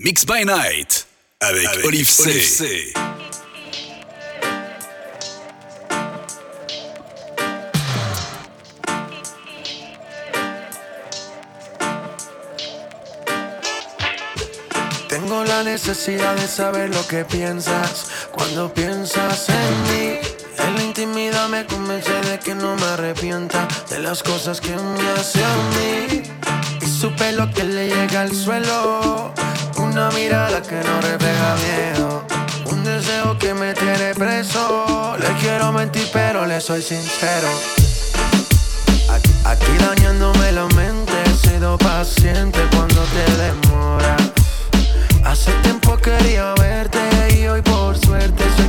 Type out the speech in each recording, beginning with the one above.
Mix by Night avec, avec Olive C. Olive C. Tengo la necesidad de saber lo que piensas cuando piensas en mí. En la intimidad me convence de que no me arrepienta de las cosas que me hace a mí. Y su pelo que le llega al suelo, una mirada que no refleja miedo. Un deseo que me tiene preso. Le quiero mentir, pero le soy sincero. Aquí, aquí dañándome la mente, he sido paciente cuando te demoras. Hace tiempo quería verte y hoy por suerte soy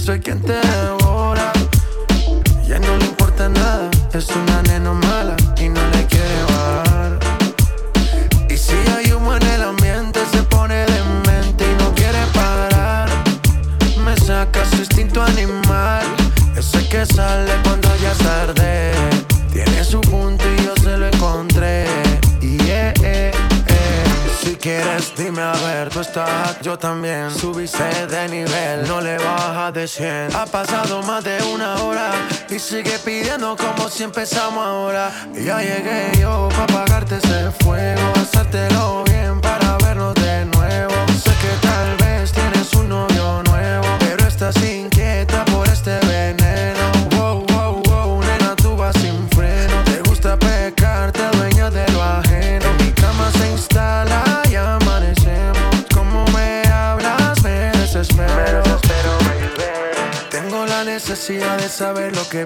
soy quien te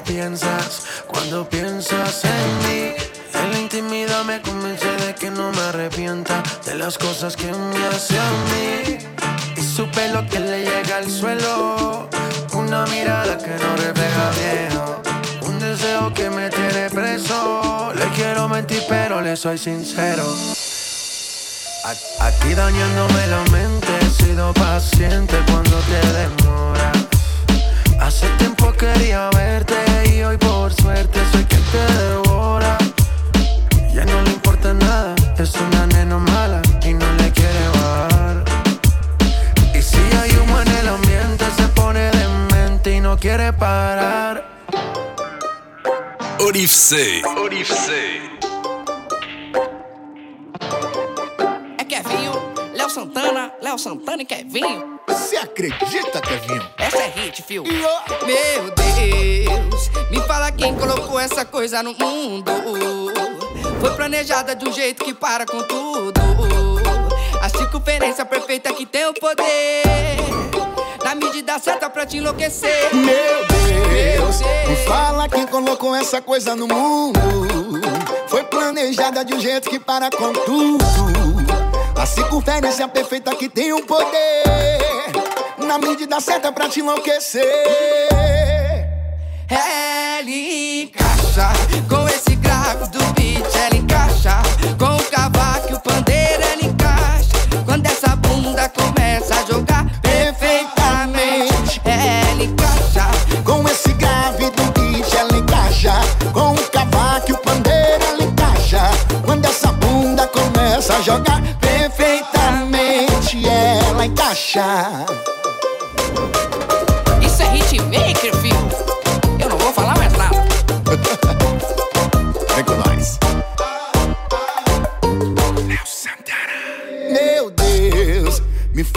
piensas cuando piensas en mí. En la intimidad me convence de que no me arrepienta de las cosas que me hace a mí. Y su pelo que le llega al suelo, una mirada que no refleja miedo. Un deseo que me tiene preso. Le quiero mentir, pero le soy sincero. Aquí dañándome la mente, he sido paciente cuando te demoras. Hace tiempo quería verte suerte soy quien te devora. Ya no le importa nada, es una nena mala y no le quiere bajar. Y si hay humo en el ambiente, se pone demente y no quiere parar. Olive C. É Kevinho, Léo Santana, Léo Santana e Kevinho. Você acredita, Kevinho? Essa é hit, fio. Meu Deus, me fala quem colocou essa coisa no mundo. Foi planejada de um jeito que para com tudo. A circunferência perfeita que tem o poder. Na medida certa pra te enlouquecer. Meu Deus, me fala quem colocou essa coisa no mundo. Foi planejada de um jeito que para com tudo. A circunferência perfeita que tem um poder. Na medida certa pra te enlouquecer. Ela encaixa com esse grave do beat, ela encaixa com o cavaco e o pandeiro, ela encaixa. Quando essa bunda começa a jogar perfeitamente, ela encaixa. Com esse grave do beat ela encaixa Com o cavaco e o pandeiro ela encaixa Quando essa bunda começa a jogar Perfeitamente ela encaixa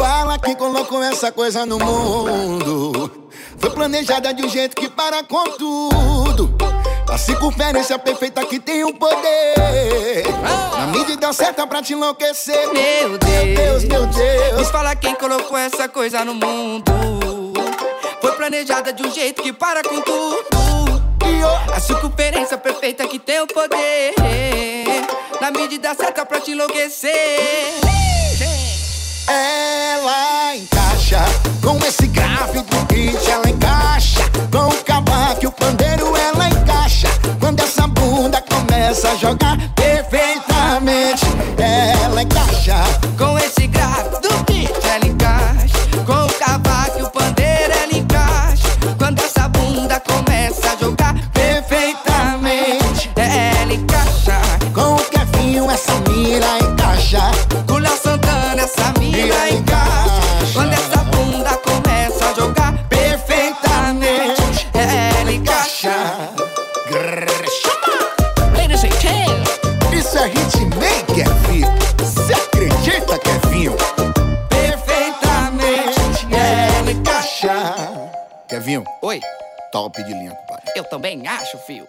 fala que colocou essa coisa no mundo. Foi planejada de um jeito que para com tudo. Tá A circunferência perfeita que tem o um poder. Na medida certa pra te enlouquecer. Meu Deus, meu Deus, meu Deus. Fala quem colocou essa coisa no mundo. Foi planejada de um jeito que para com tudo. A circunferência perfeita que tem o um poder. Na medida certa pra te enlouquecer. Ela encaixa com esse grave do beat, ela encaixa com o cavaco, o pandeiro, ela encaixa. Quando essa bunda começa a jogar perfeitamente, ela encaixa com esse grave do Quando essa bunda começa a jogar perfeitamente, ela encaixa. Grrr, chama! Ladies and isso é hitmaker, Kevinho. Você acredita Kevinho. Perfeitamente, ela encaixa. Quer vinho? Oi. Top de linha, compadre. Eu também acho, fio.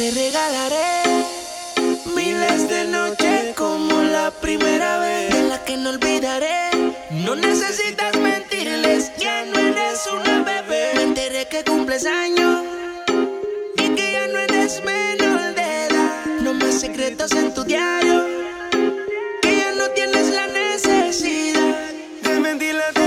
te regalaré Miles de noches como la primera vez, de la que no olvidaré. No necesitas mentirles, ya no eres una bebé. Me enteré que cumples años y que ya no eres menor de edad. No más secretos en tu diario, que ya no tienes la necesidad de mentirle.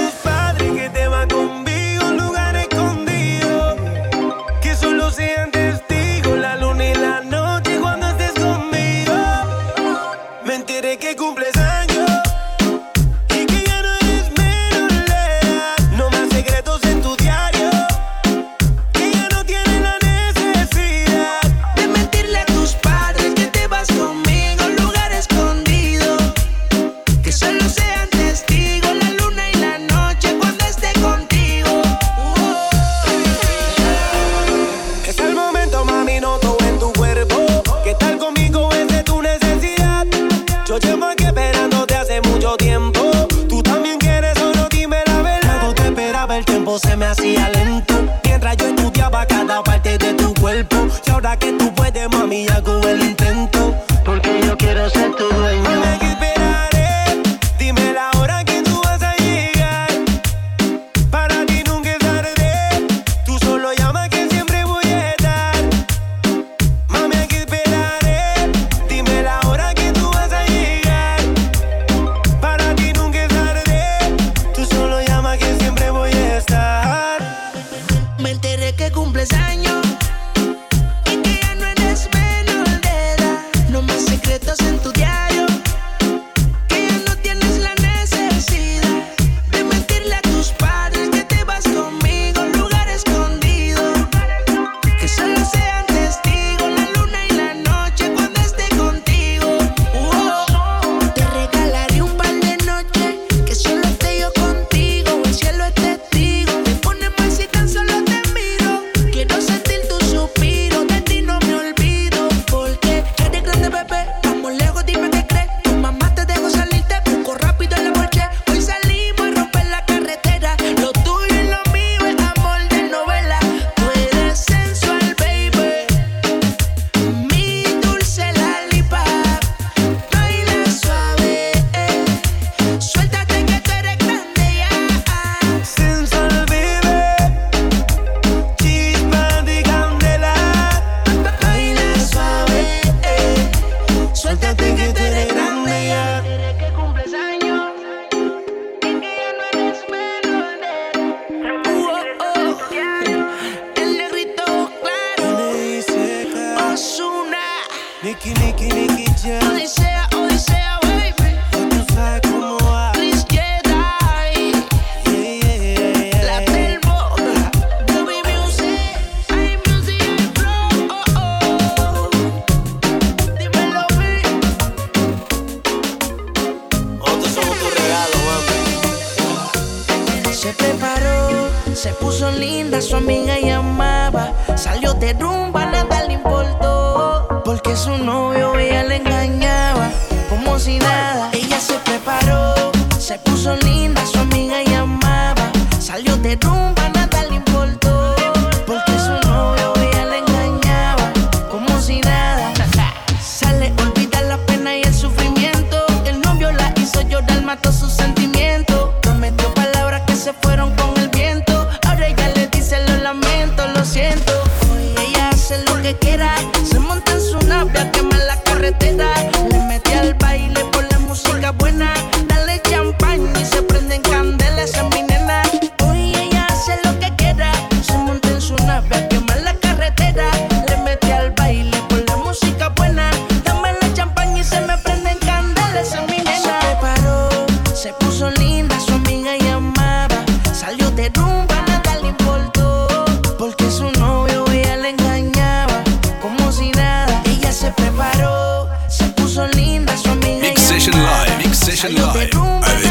Nation Live.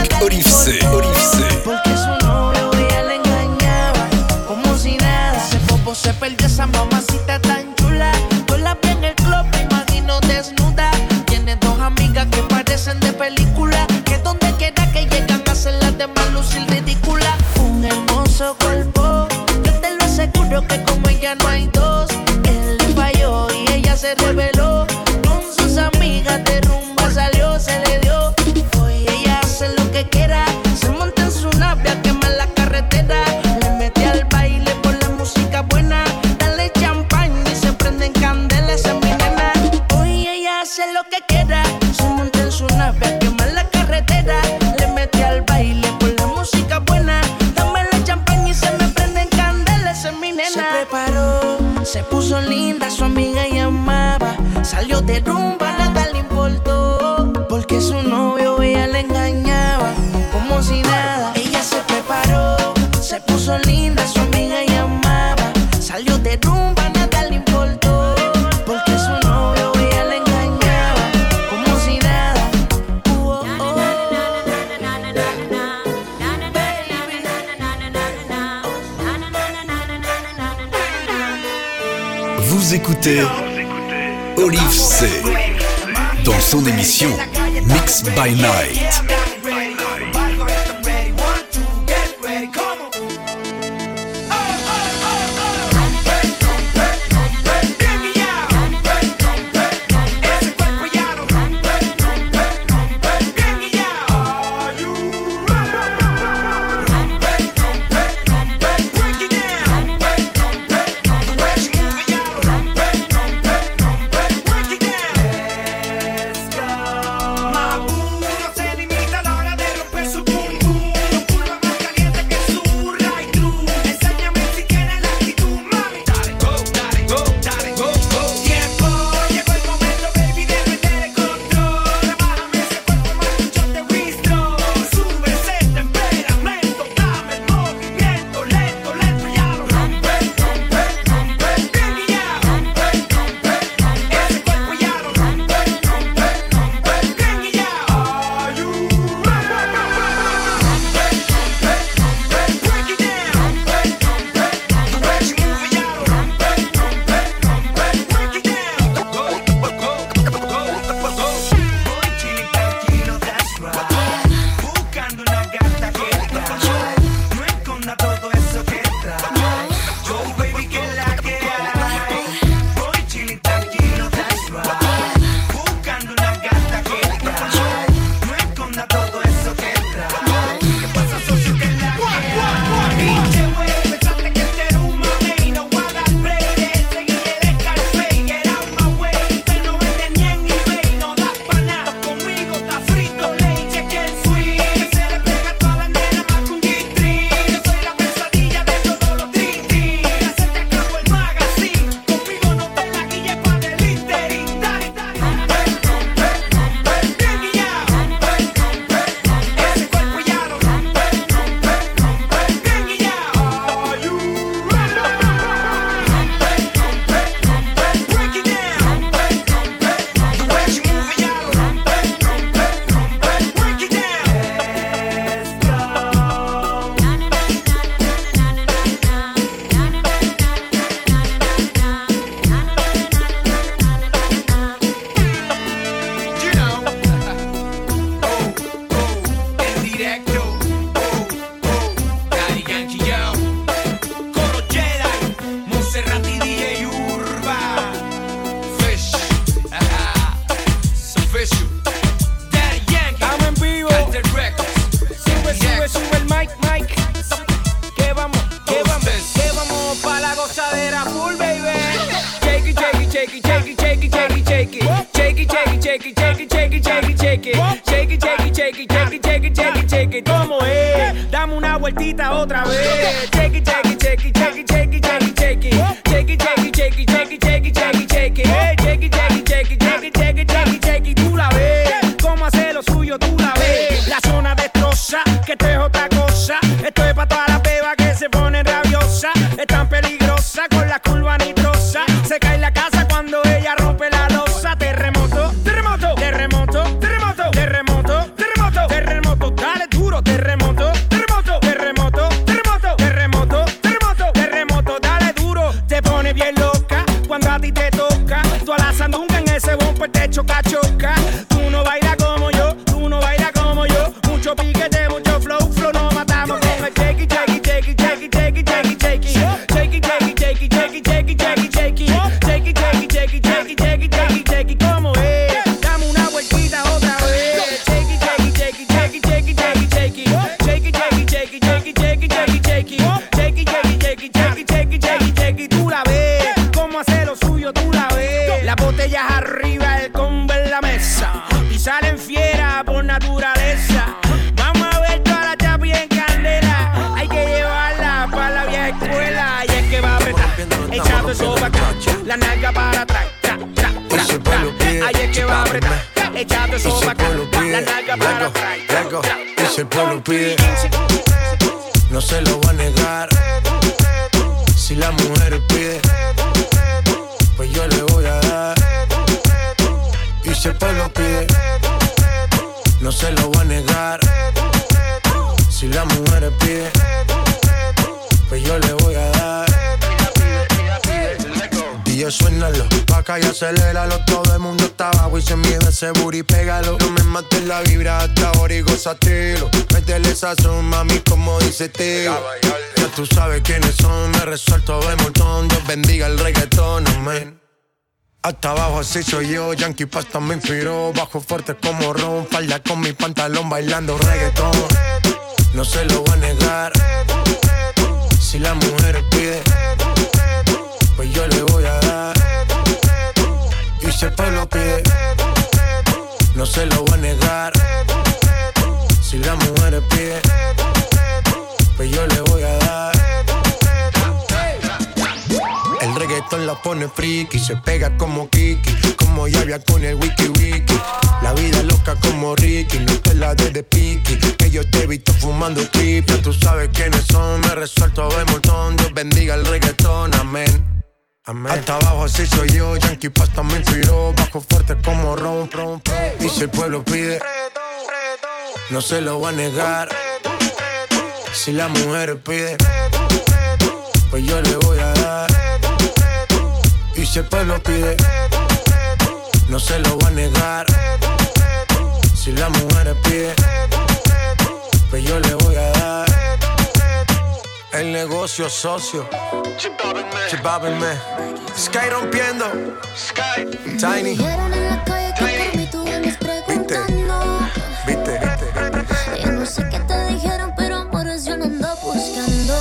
Olive C dans son émission Mix by Night. así soy yo. Yankee Pasta me inspiró. Bajo fuerte como ron. Falda con mi pantalón bailando reggaetón. No se lo Hasta abajo así soy yo, Yankee Pasta me inspiró, bajo fuerte como ron, ron, ron. Y si el pueblo pide, no se lo voy a negar. Si la mujer pide, pues yo le voy a dar. Y si el pueblo pide, no se lo voy a negar. Si la mujer pide, pues yo le voy a dar el negocio socio. Chipábenme. Sky rompiendo. Sky. Tiny. Viste. Viste. viste. Yo no sé qué te dijeron, pero amores yo no ando buscando.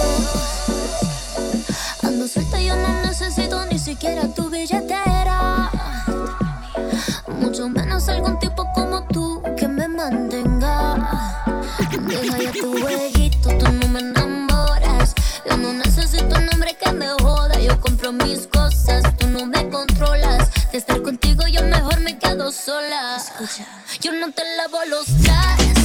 Ando suelta, yo no necesito ni siquiera tu billetera. Mucho menos algún tipo como tú que me mantenga. Deja ya tu jueguito, tu número. Yo no necesito un hombre que me joda. Yo compro mis cosas, tú no me controlas. De estar contigo, yo mejor me quedo sola. Escucha, Yo no te lavo los pies.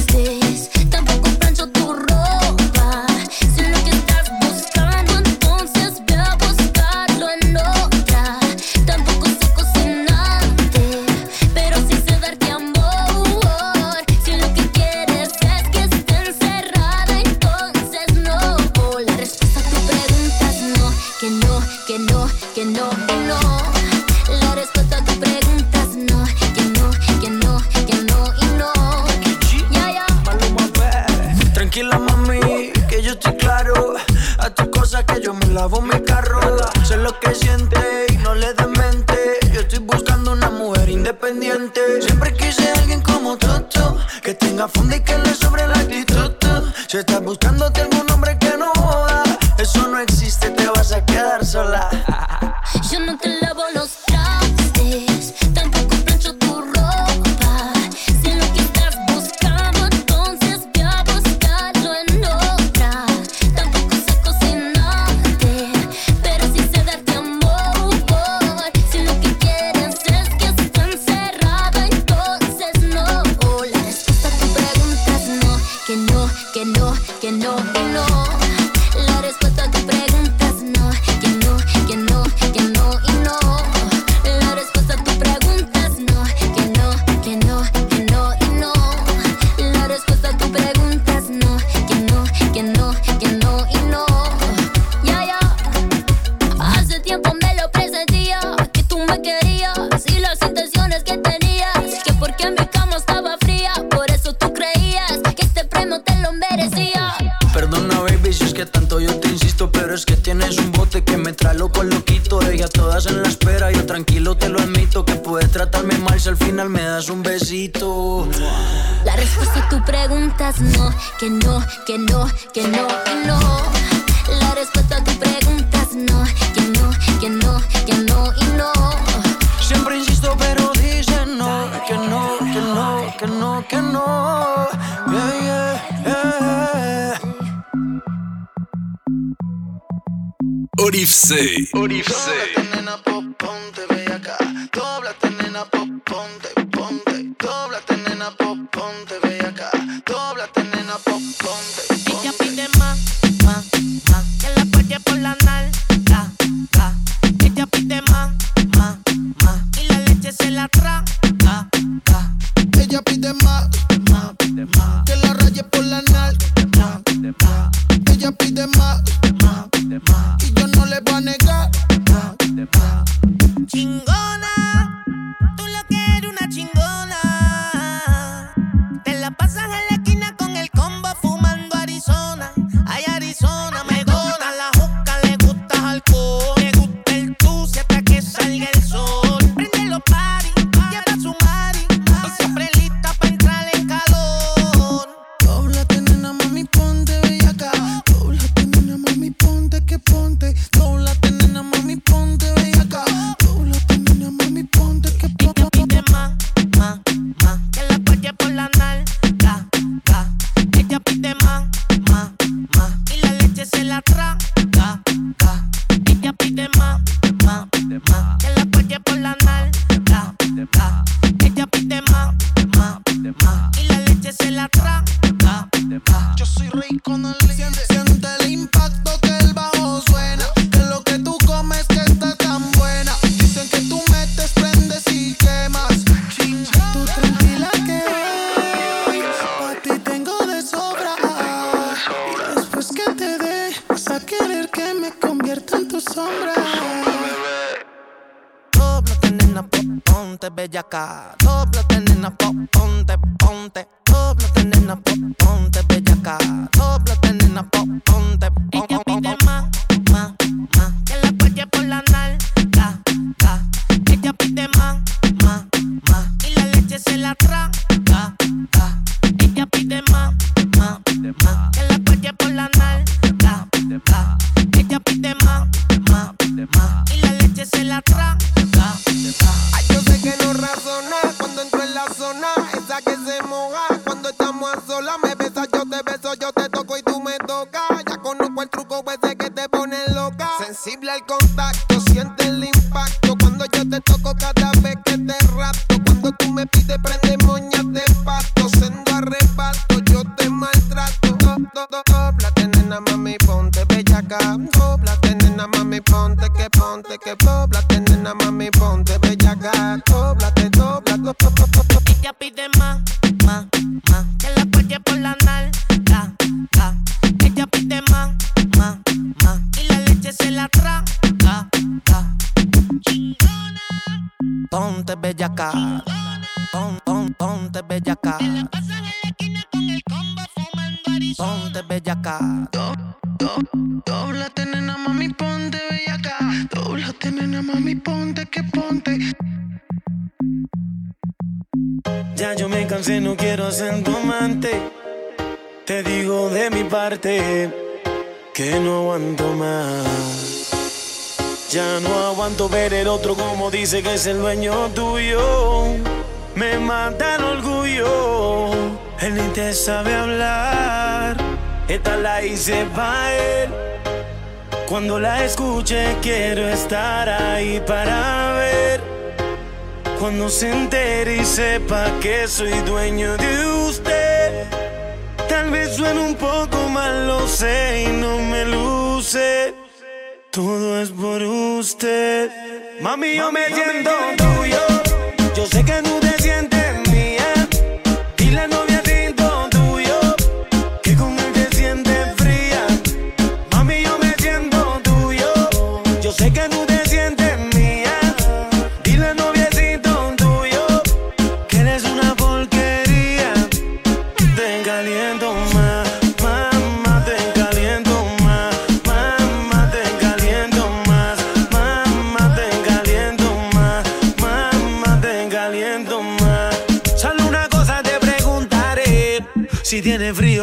sé que es el dueño tuyo. Me mata el orgullo. Él ni te sabe hablar. Esta la hice pa' él. Cuando la escuche, quiero estar ahí para ver. Cuando se entere y sepa que soy dueño de usted. Tal vez suene un poco mal, lo sé y no me luce. Todo es por usted. Mami, yo me siento tuyo. Yo sé que no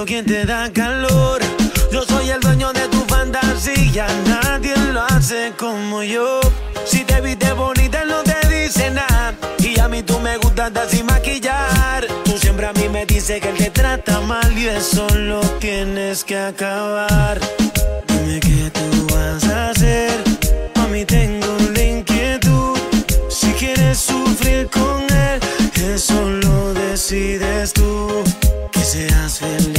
siendo quien te da calor. Yo soy el dueño de tu fantasía, nadie lo hace como yo. Si te viste bonita, no te dice nada. Y a mí tú me gustas sin maquillar. Tú siempre a mí me dices que él te trata mal y eso lo tienes que acabar. Dime qué tú vas a hacer. A mí tengo la inquietud. Si quieres sufrir con él, eso lo decides tú. Que seas feliz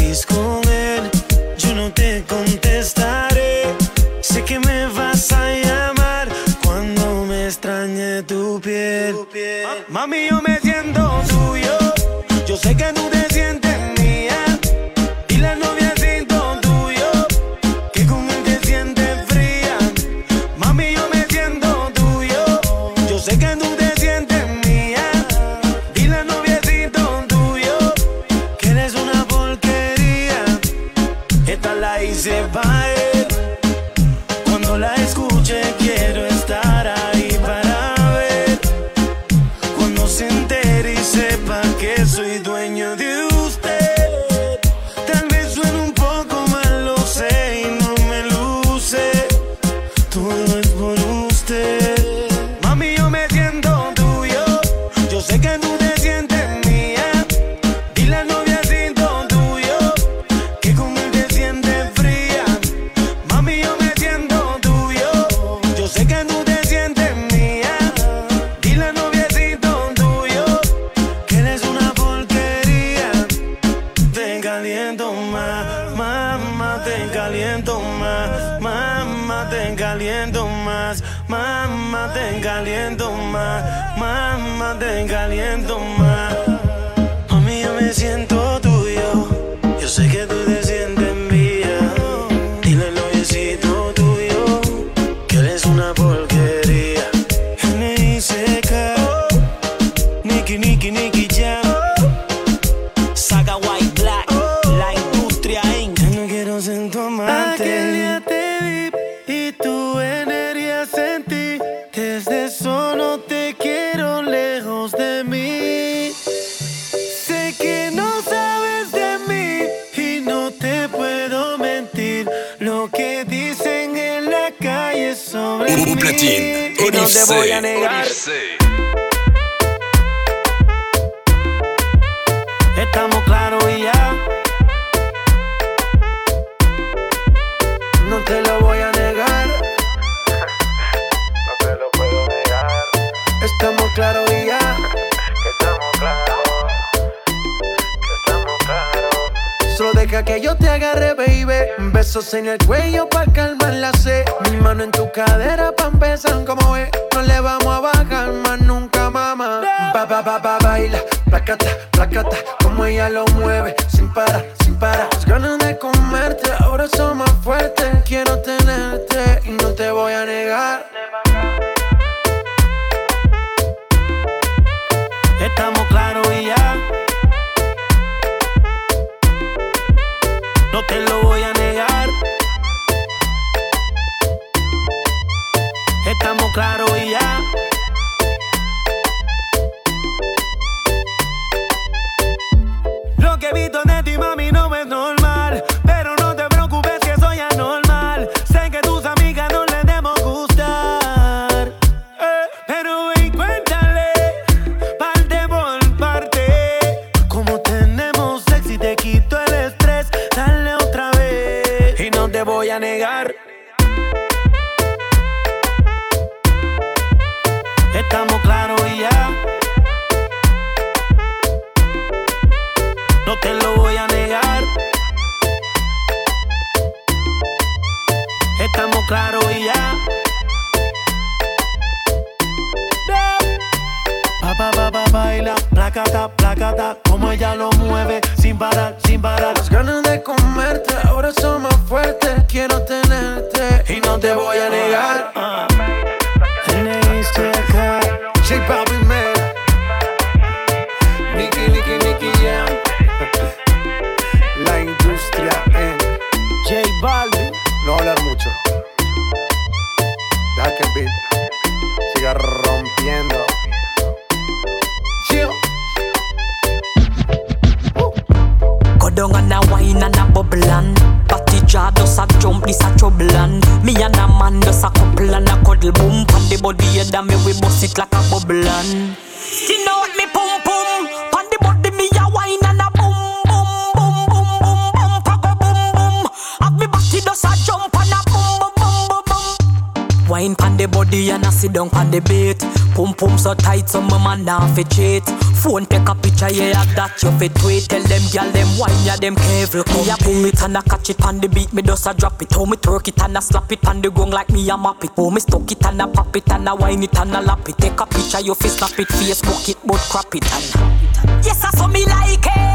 donde voy a negar. Besos en el cuello pa' calmar la sed. Mi mano en tu cadera pa' empezar como ve. No le vamos a bajar más nunca, mamá. Ba, ba, ba, ba, baila, placata, placata. Como ella lo mueve, sin para, sin para. Las ganas de just a drop it. How me twerk it and a slap it and the gong like me a map it. How me stuck it and a pop it and a wine it and a lap it. Take a picture, your face snap it, Facebook it, but crap it and. Yes, I saw me like it.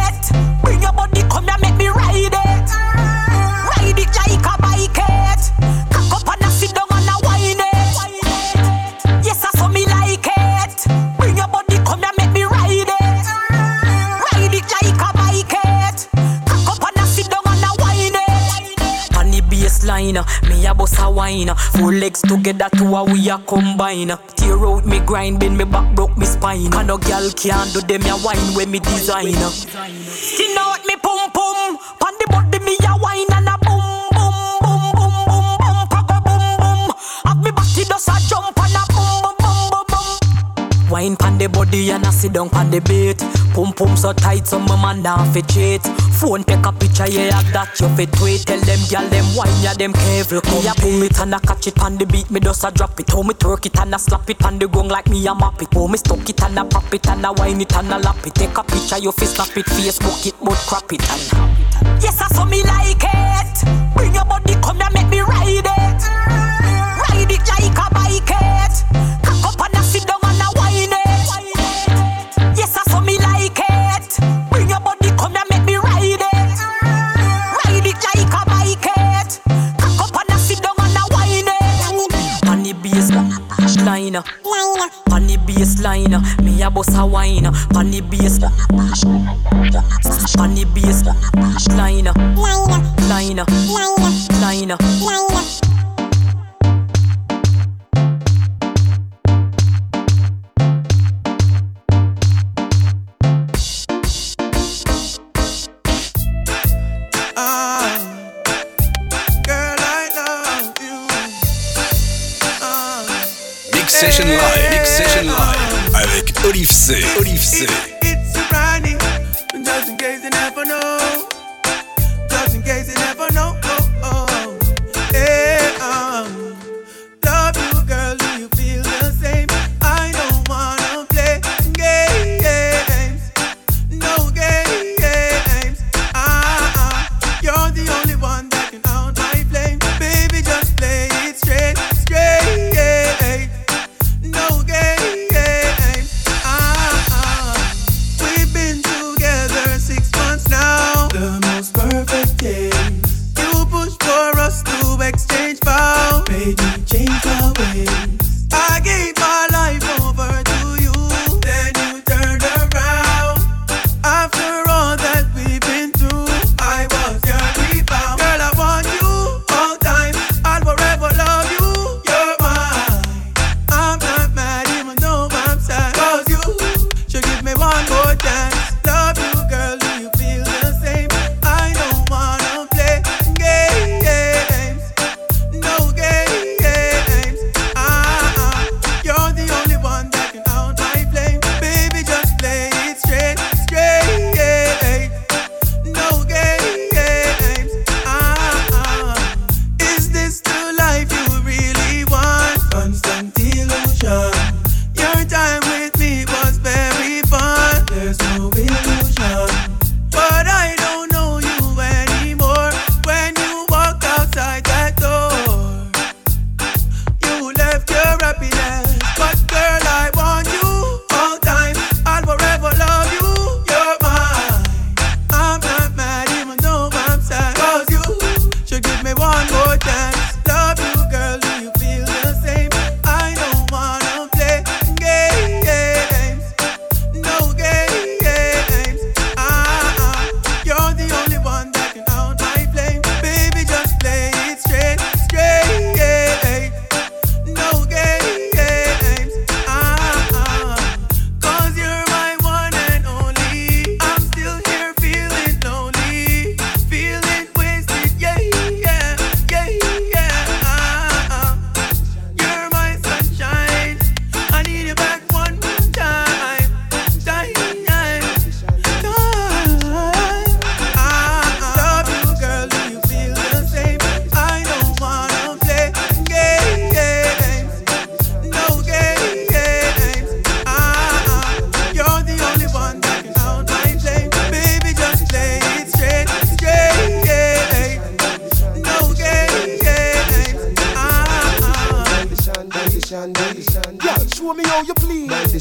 Me a boss a wine. Four legs together two a we a combine. Tear out me grind, bend me back, broke me spine. And no girl can do them a wine when me design. Skin out Wine pan the body and I sit down pan the beat. Pum pum so tight, so my man down fit cheat. Phone take a picture, yeah, have that you fit tweet. Tell them, girl, them wine, yeah, them careful. Me a pull it and I catch it pan the beat. Me just a drop it. How me twerk it and I slap it pan the gong like me a map it. Oh, me stuck it and I pop it and I wine it and I lap it. Take a picture, you fit snap it, Facebook it, but crap it and.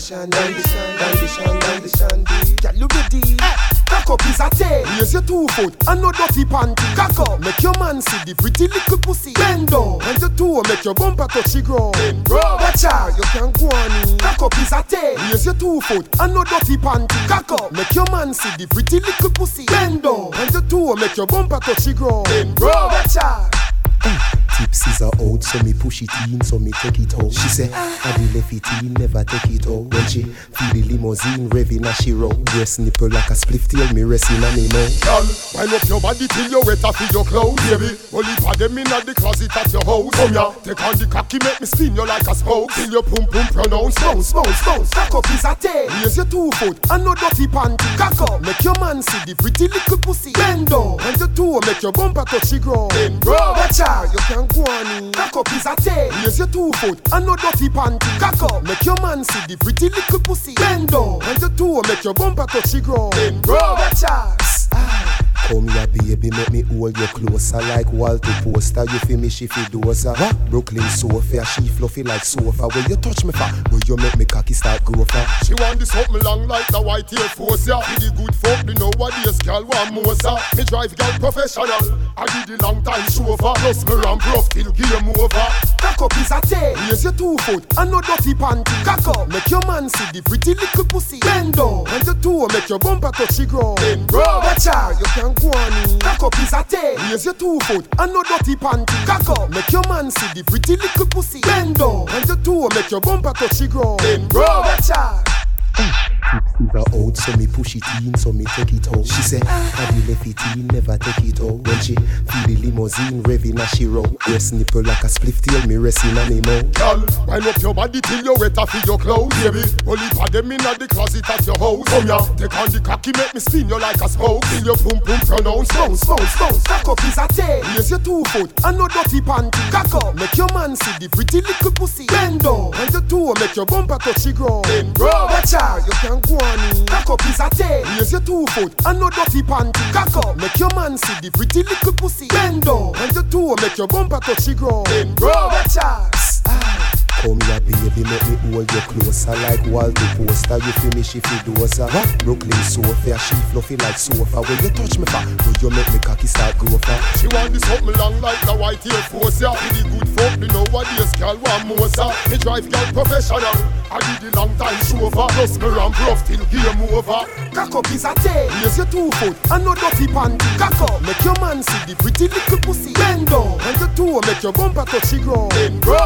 Please. Dandy shan, dandy shan, dandy shan, dandy shandy. Girl, you ready? Cock up is a tail. Raise your two foot and no dirty panty. Cock up, make your man see the pretty little pussy. Bend down and your toe make your bumper touch the ground. Watch out, you can go on. Cock up is a tail. Raise your two foot and no dirty panty. Cock up, make your man see the pretty little pussy. Bend down and your toe make your bumper touch the ground. Watch out. Tipsies are out, so me push it in, so me take it out. She say, I be left it in, never take it out. When she feel the limousine revving as she roll, breast nipple like a spliff tail, me resting on me mouth. Girl, wind up your body till you wet off your clothes, baby. Only for them in the closet at your house. Come here, take on the cocky, make me spin you like a spoke. Till your pum pum pronounce bounce, bounce, bounce. Cock up is a tail. Raise your two foot and no dirty panty. Cock up, make your man see the pretty little pussy. Bend down and your toe make your bumper touch the ground. Watch out, you can on. Cock up is a tail. Raise your two foot and no dirty panty. Cock up, make your man see the pretty little pussy. Bend down and your toe make your bumper touch the ground. Watch out. Ah. Come here, baby, make me hold you closer like Walter Poster. You feel me, she feel dozer. What? Brooklyn sofa, she fluffy like sofa. When you touch me fat, when you make me cocky start grow. She want this something long like the white Air Force, yeah. Be the good folk, the nowadays girl want more, sir. Me drive girl professional. I did the long time chauffeur. Plus me ramp rough till game over. Cock up is a tail. Raise your two foot and no dirty panty. Cock up, make your man see the pretty little pussy. Bend down and your toe make your bumper touch the ground. Watch out, you can on. Cock up is a tail. Raise your two foot and no dirty panty. Cock up, make your man see the pretty little pussy. Bend down and your toe make your bumper touch the ground. Watch out. Tipsies are out, so me push it in, so me take it out. She say, I be left it in, never take it out. When she feel the limousine revving as she roll, breast nipple like a spliff tail, me resting on me mouth. Girl, wind up your body till you wet off your clothes, baby. Only for them in the closet at your house. Oh, Come here, take on the cocky, make me spin you like a spoke. Till your pum pum pronounce bounce, bounce, bounce. Cock up is a tail. Raise your two foot and no dirty panty. Cock up, make your man see the pretty little pussy. Bend down and your two make your bumper touch the ground. Watch out, you can go on. Cock up is a tail. Raise your two foot and no dirty panty. Cock up, make your man see the pretty little pussy. Bend down and your toe make your bumper touch the ground. Watch out. Ah. Come here, baby, make me hold you closer like Walter Poster. You feel me, she feel dozer. What? Brooklyn sofa, she fluffy like sofa. When you touch me fat, when you make me cocky start grow fat. She want this something long like the white Air Force, yeah. Be the good folk, the nowadays girl want more, sir. Me drive girl professional. I did the long time chauffeur. Plus me ramp rough till game over. Cock up is a tail. Raise your two foot and no dirty panty. Cock up, make your man see the pretty little pussy. Bend down and your two make your bumper touch the grow,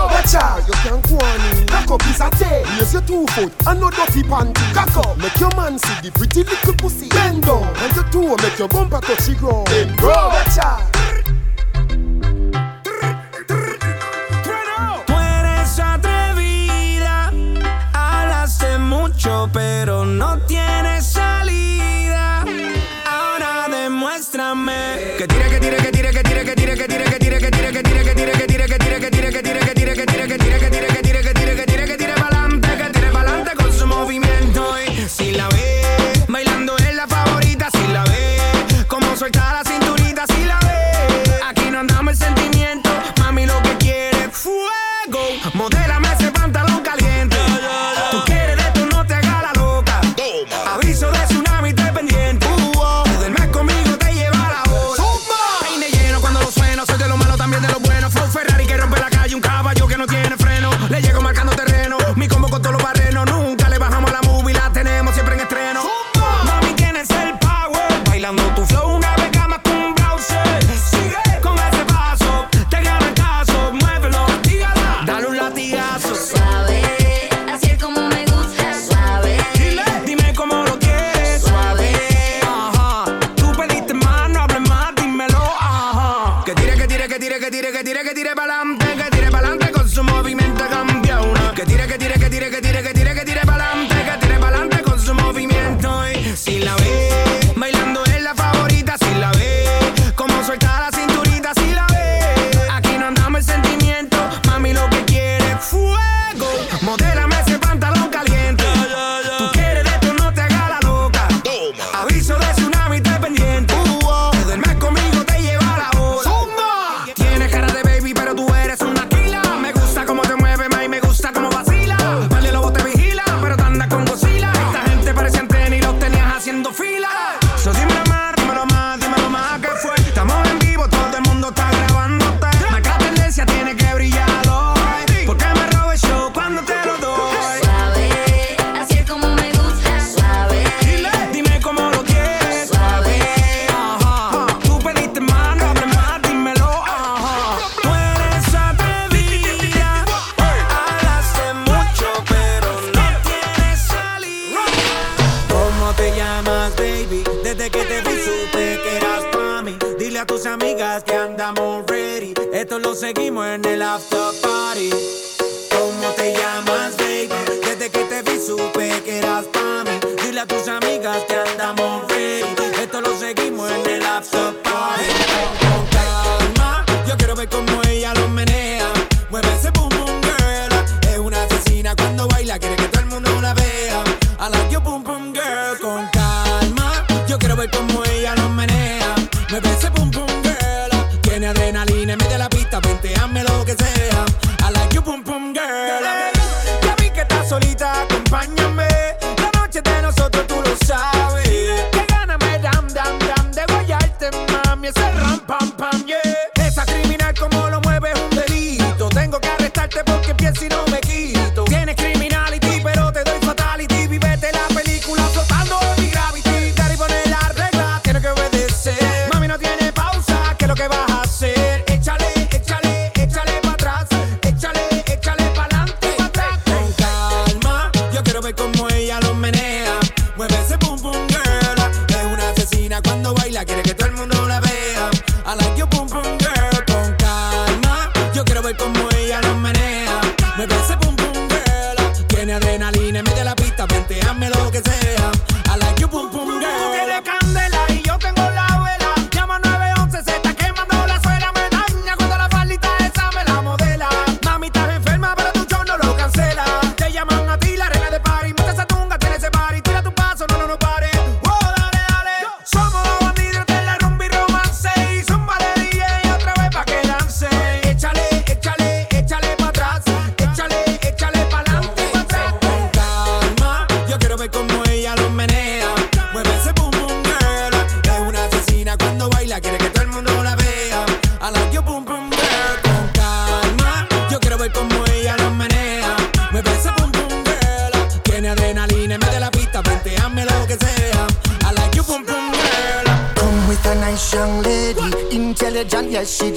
Watch out, you can go on. Cock up is a tail. Raise your two foot and no dirty panty. Cock up, make your man see the pretty little pussy. Bend down and your toe make your bumper touch the ground. Eres atrevida, hablaste mucho pero no tienes salida. Ahora demuéstrame que tire, que tire, que tire, que tire, que tire, que tire, que tire, que tire, que tire, que tire, que tire, que tire, que tire, que tire, que tire, que tire, que tire, que tire, que tire,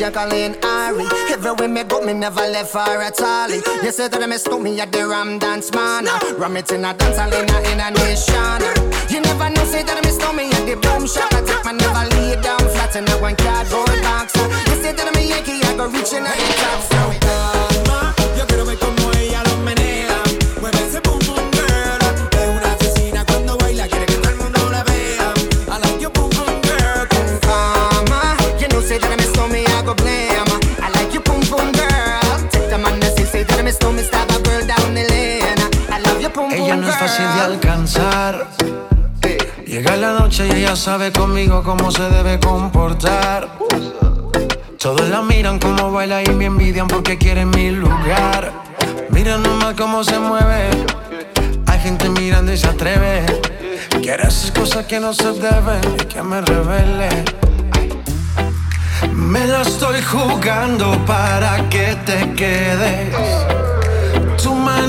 Jacqueline Ari. Everywhere me go, me never left her at all. You say that me stole me at the Ram Dance Man. Ram it in a dance, I in a, nation. You never know, say that me stole me at the boom shop. I take my never lay down flat in a one cardboard box. You say that me a Yankee, I go reaching out the top. So, fácil de alcanzar. Llega la noche y ella sabe conmigo cómo se debe comportar. Todos la miran como baila y me envidian porque quieren mi lugar. Mira nomás cómo se mueve. Hay gente mirando y se atreve. Quiere hacer cosas que no se deben y que me revele. Me la estoy jugando para que te quedes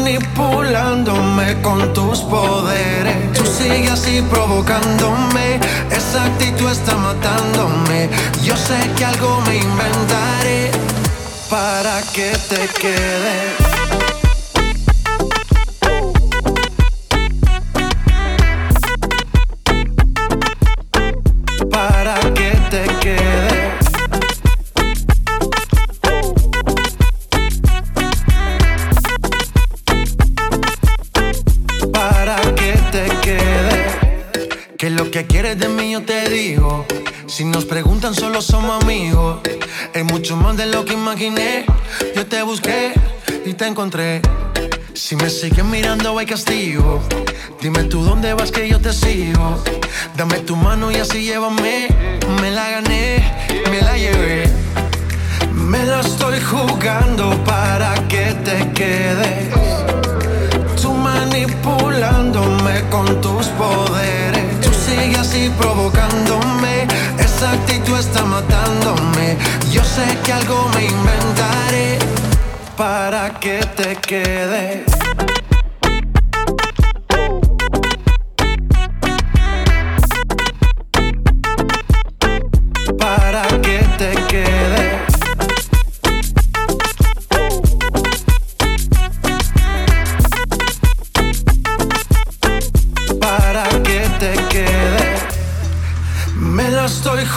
manipulándome con tus poderes. Tú sigues así provocándome, esa actitud está matándome. Yo sé que algo me inventaré para que te quedes. te digo. Si nos preguntan, solo somos amigos. Es mucho más de lo que imaginé. Yo te busqué y te encontré. Si me siguen mirando, hay castigo. Dime tú dónde vas que yo te sigo. Dame tu mano y así llévame. Me la gané, me la llevé. Me la estoy jugando para que te quedes. Tú manipulándome con tus poderes provocándome. Esa actitud está matándome. Yo sé que algo me inventaré para que te quedes.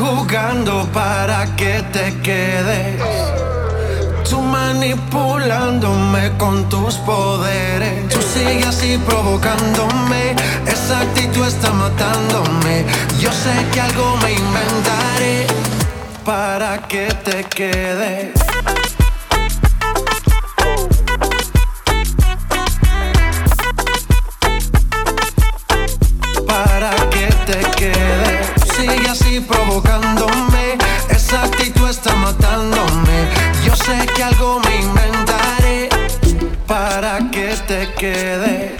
jugando para que te quedes. Tú manipulándome con tus poderes. Tú sigues así provocándome. Esa actitud está matándome. Yo sé que algo me inventaré para que te quedes. que algo me inventaré para que te quede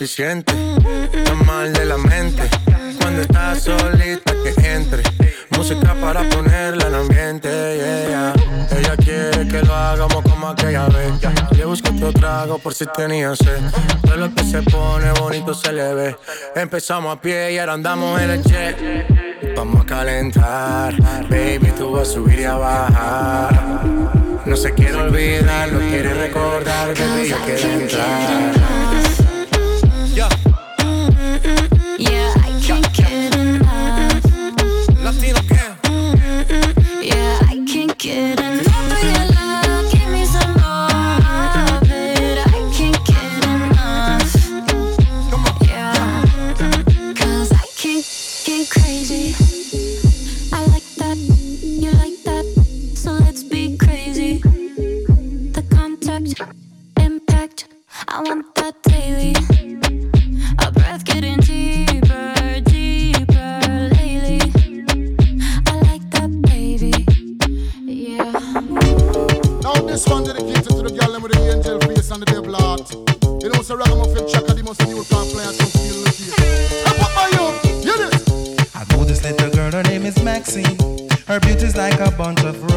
suficiente. Está mal de la mente. Cuando estás solita que entre. Música para ponerla en ambiente. Yeah. Ella quiere que lo hagamos como aquella vez. Le busco otro trago por si tenía sed. Todo lo que se pone bonito se le ve. Empezamos a pie y ahora andamos en el jet. Vamos a calentar, baby, tú vas a subir y a bajar. No se quiere olvidar, no quiere recordar, baby, yo quiero entrar. yeah. Like a bunch of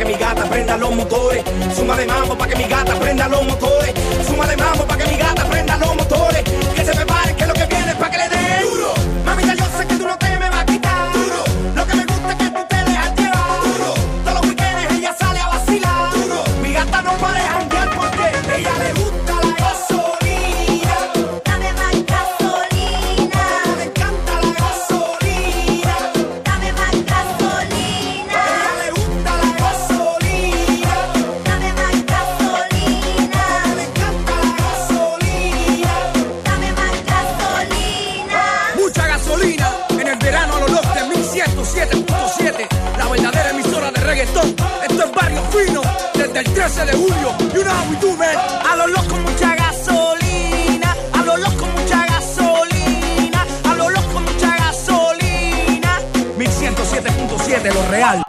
pa' mi gata prenda los motores. Suma de mambo pa' che mi gata prenda los motores. 13 de julio. You know how we do, man. A los locos mucha gasolina. A los locos mucha gasolina. A los locos mucha gasolina. 1107.7, lo real.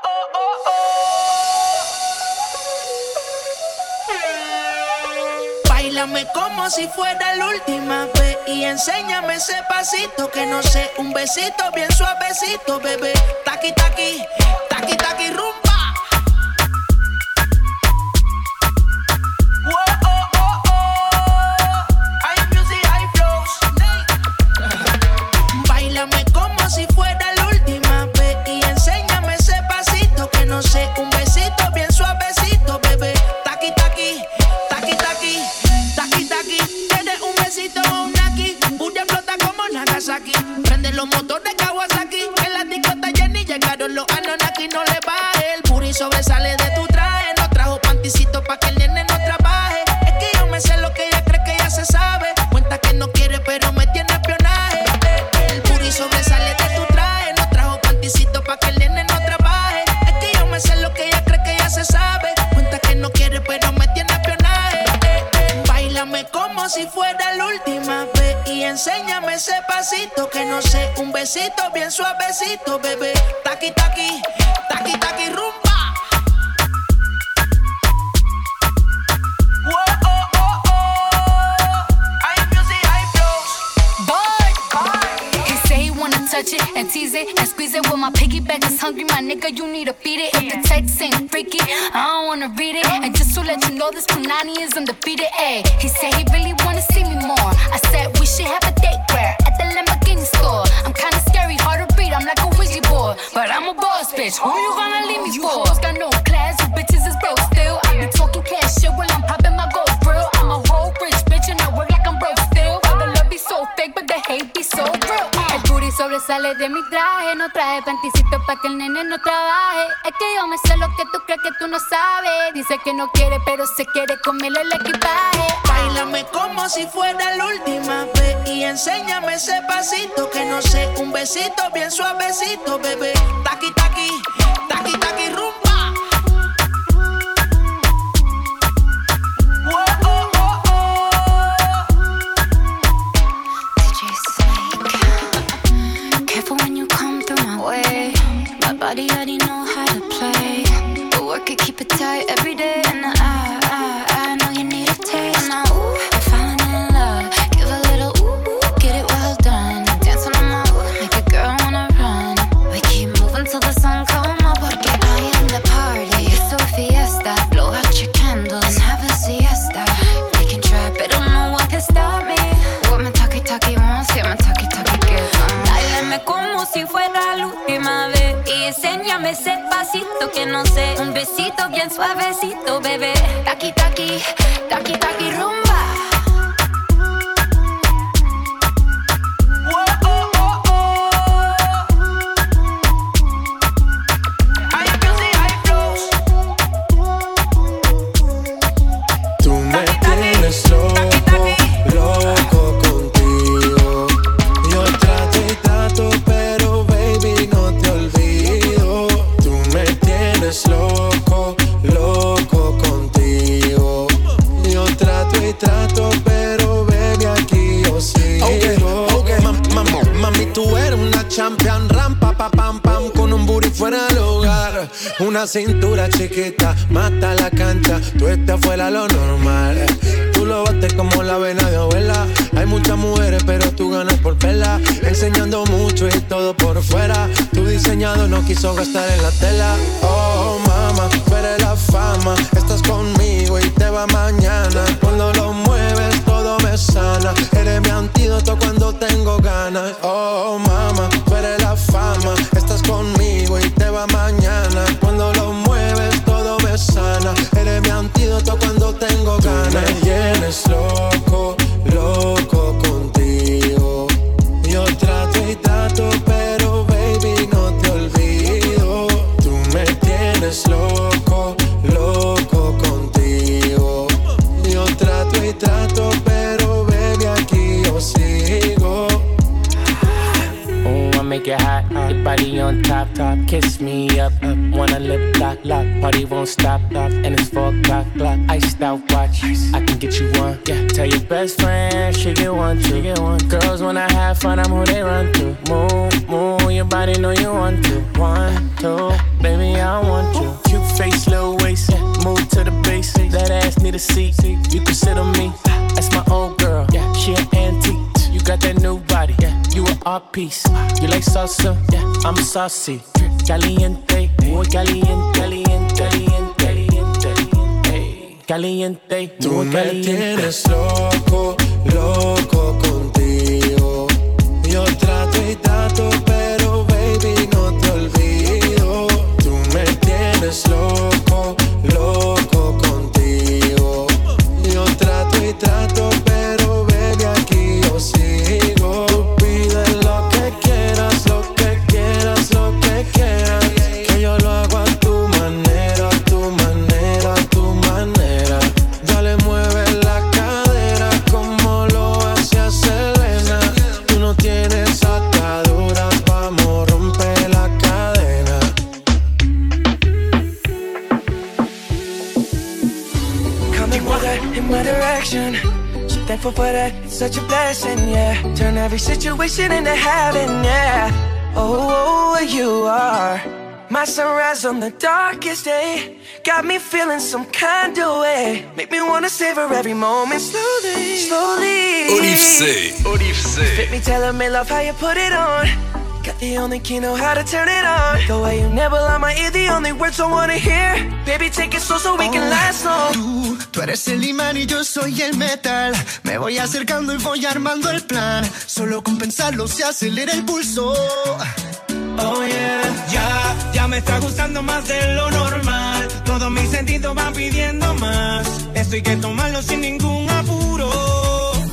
como si fuera la última vez y enséñame ese pasito que no sé, un besito bien suavecito, bebé. Taqui taqui, bien suavecito, bebé. Cintura chiquita, mata la cancha, tú estás fuera lo normal. Tú lo bates como la vena de abuela. Hay muchas mujeres, pero tú ganas por pela. Enseñando mucho y todo por fuera. Tu diseñado no quiso gastar en la tela. Caliente, muy caliente, caliente, caliente, caliente, caliente, Tú muy me caliente. tienes loco, loco every situation into heaven, yeah. Oh, oh you are my sunrise on the darkest day. Got me feeling some kind of way. Make me wanna savor every moment slowly, slowly. Olive C. Olive C. Fit me, telling me love how you put it on. Got the only key, know how to turn it on. The way you never lie my ear, the only words I wanna hear. Baby, take it slow so we can last long. Tú, tú eres el imán y yo soy el metal. Me voy acercando y voy armando el plan. Solo con pensarlo se acelera el pulso. Oh yeah, ya, ya me está gustando más de lo normal. Todos mis sentidos van pidiendo más. Esto hay que tomarlo sin ningún apuro.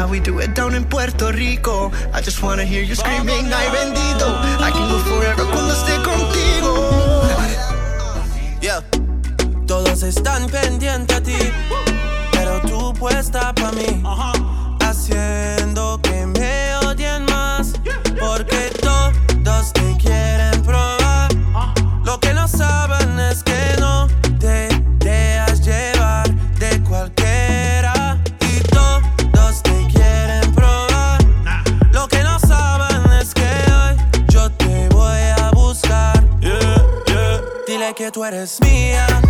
how we do it down in Puerto Rico. I just wanna hear you screaming, ay bendito. I can go forever cuando esté contigo. Yeah. Todos están pendientes a ti, pero tú puesta pa' mí. Así es. tú eres mía.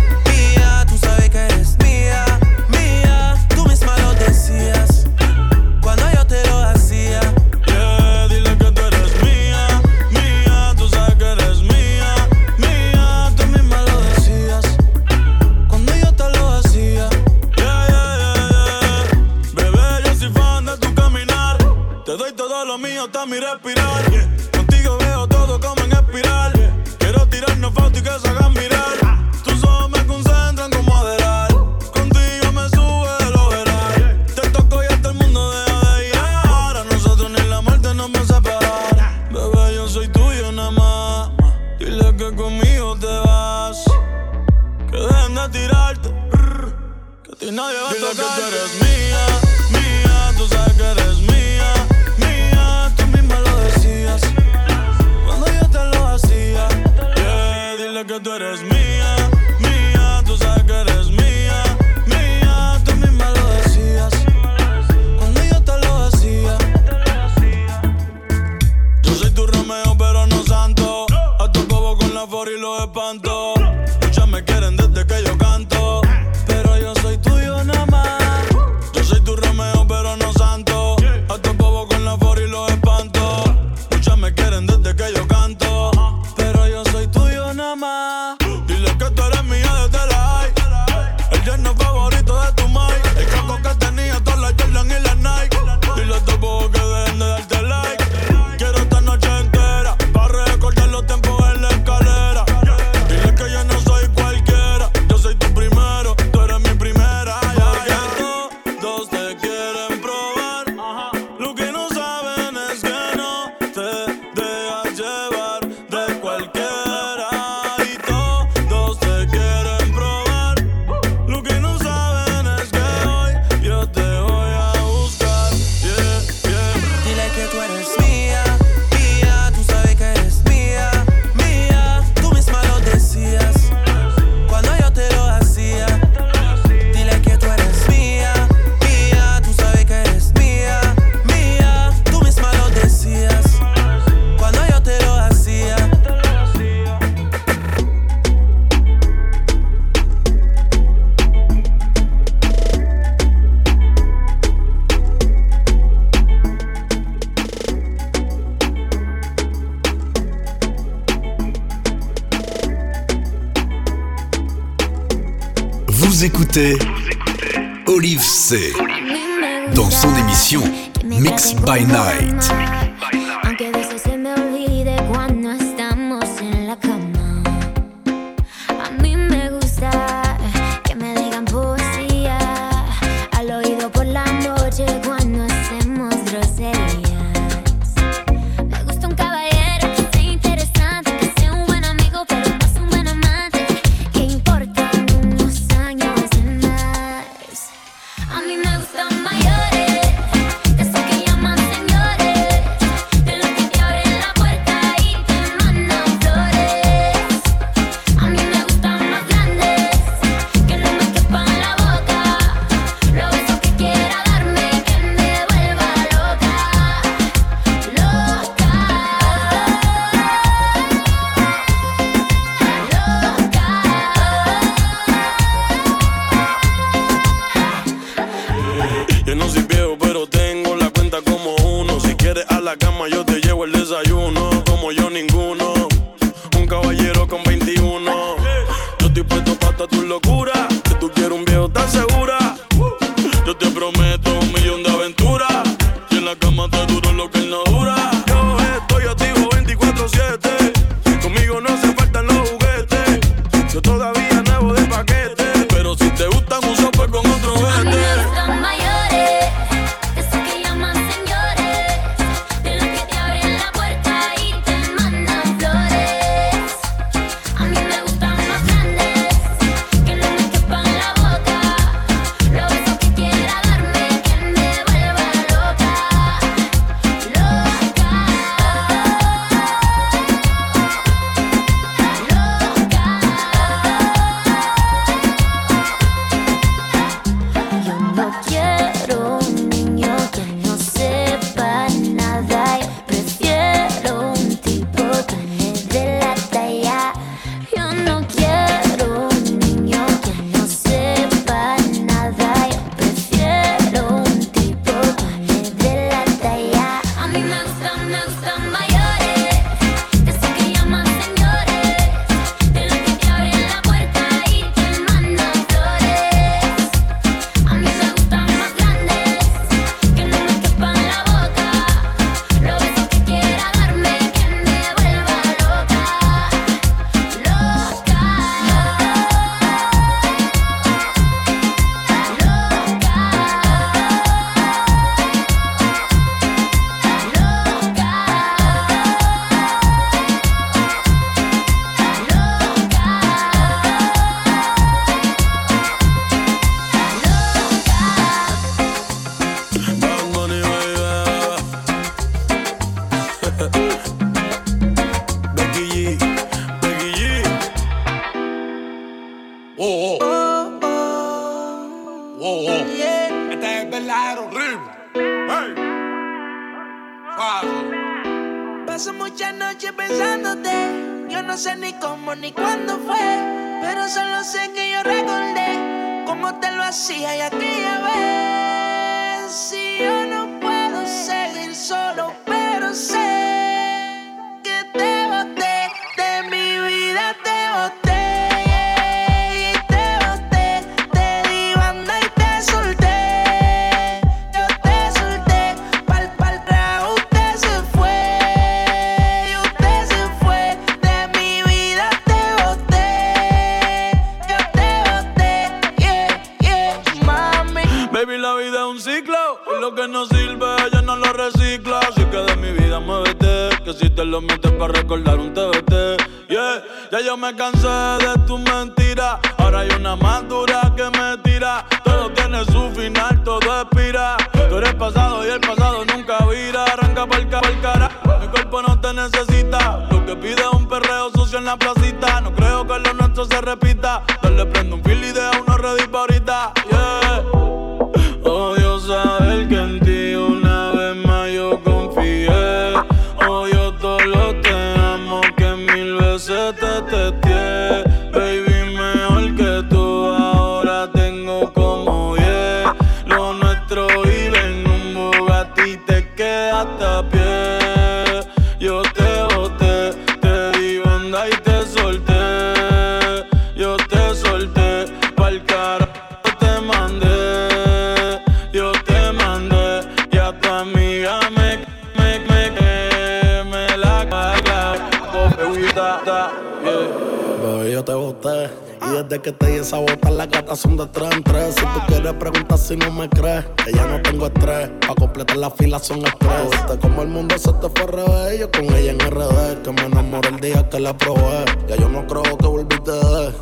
gatas son de tres en tres. Si tú quieres preguntar si no me crees, que ya no tengo estrés. Pa' completar la fila son estrés. Viste como el mundo se te fue revés. Yo con ella en RD, que me enamoré el día que la probé. Ya yo no creo que volviste de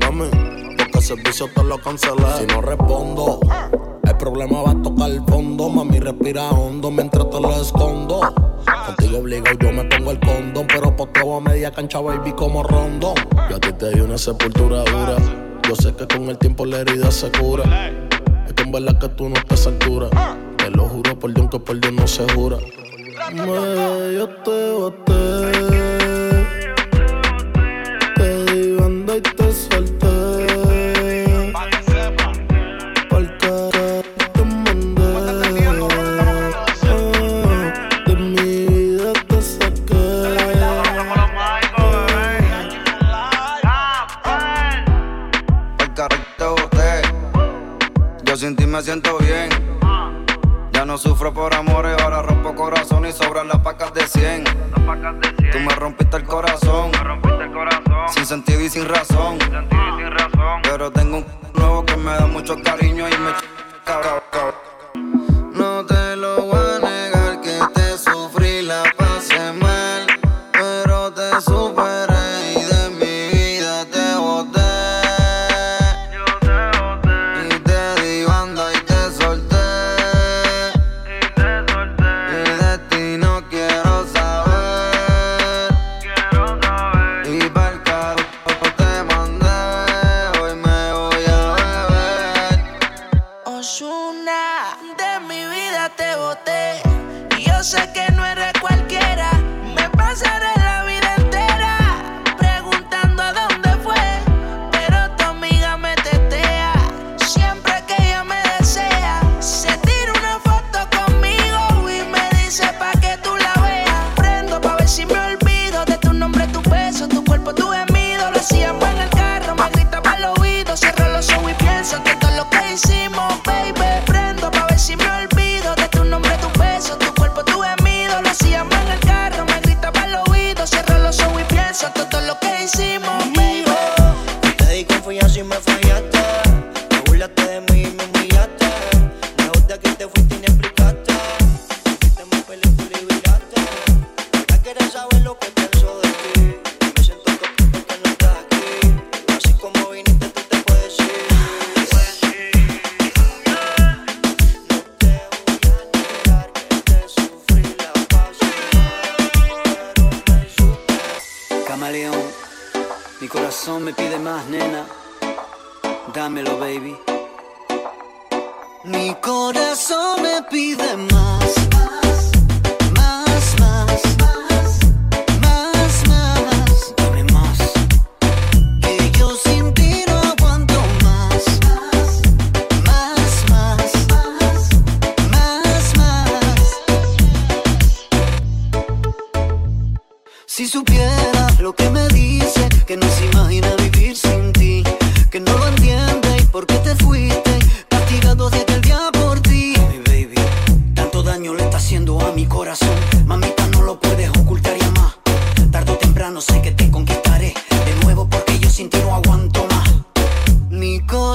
mami, porque el servicio te lo cancelé. Si no respondo, el problema va a tocar el fondo. Mami, respira hondo mientras te lo escondo. Contigo obligado yo me pongo el condón, pero posteo a media cancha, baby, como rondón. Yo a ti te di una sepultura dura. Yo sé que con el tiempo la herida se cura. Es que en que tú no estás a altura. Te lo juro por Dios que por Dios no se jura. Me, yo te boté. por amores, ahora rompo corazón y sobran las pacas de 100. Tú me rompiste el corazón. Me rompiste el corazón. Sin sentido y sin razón. Pero tengo un nuevo que me da mucho cariño y me ch...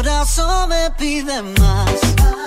corazón me pide más.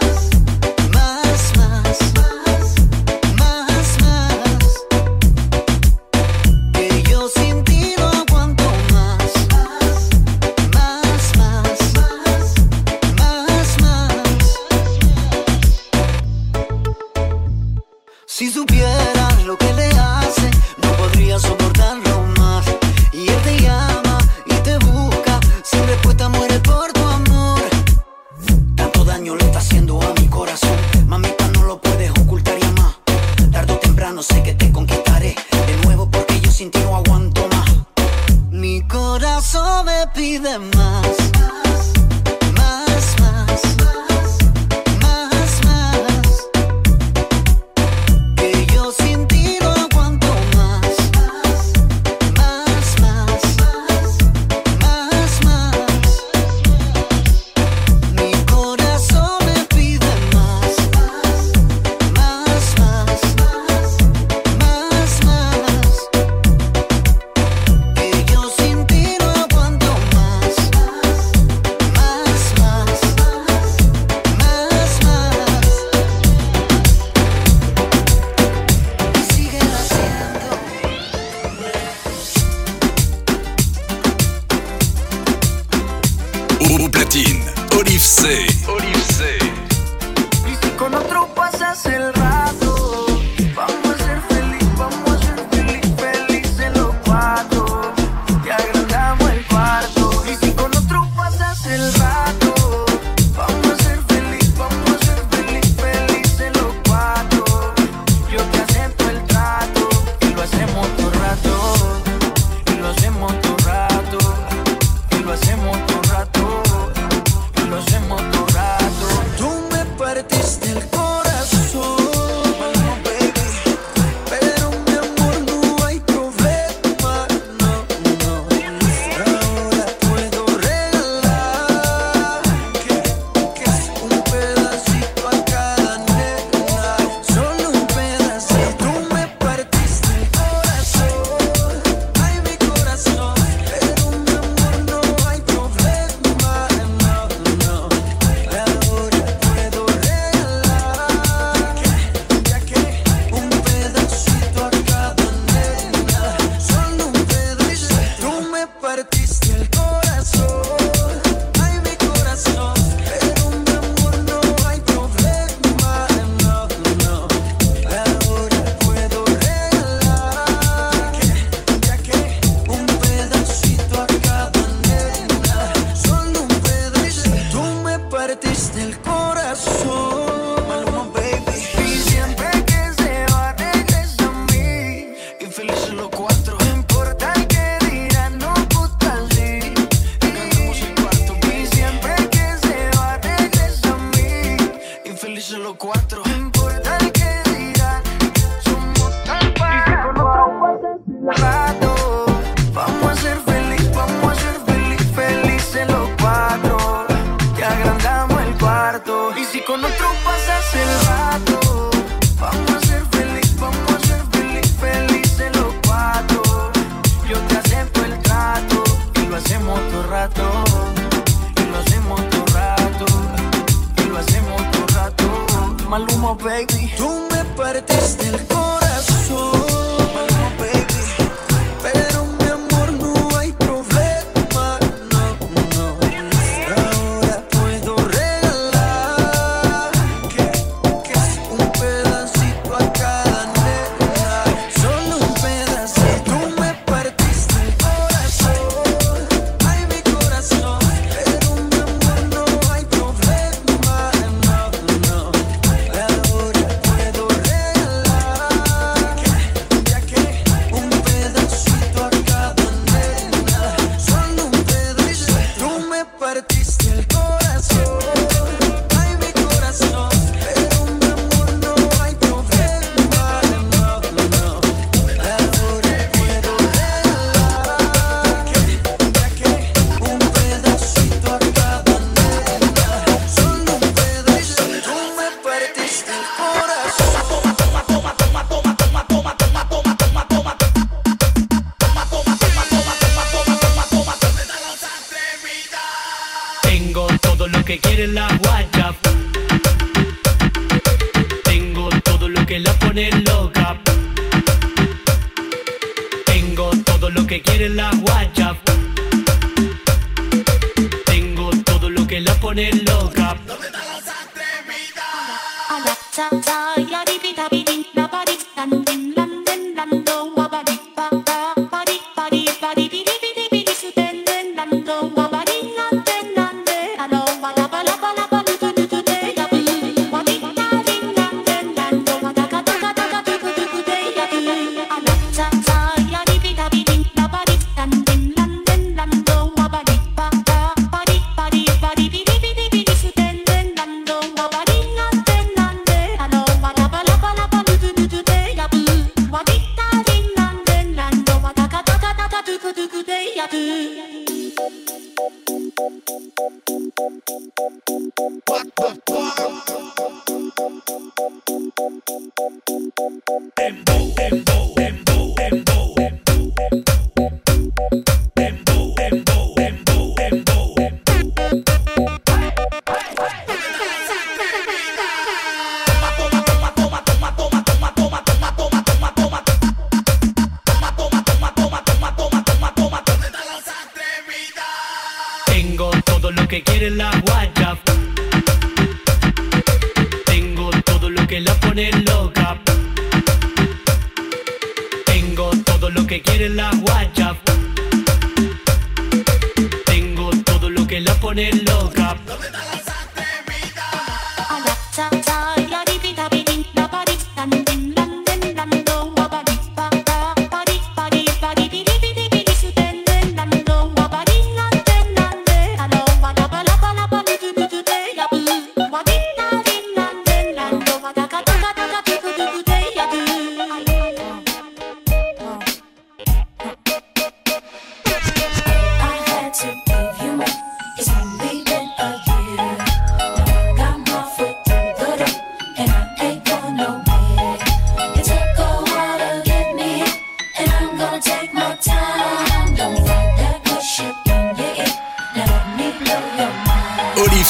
Maluma, baby. Tú me partiste el corazón.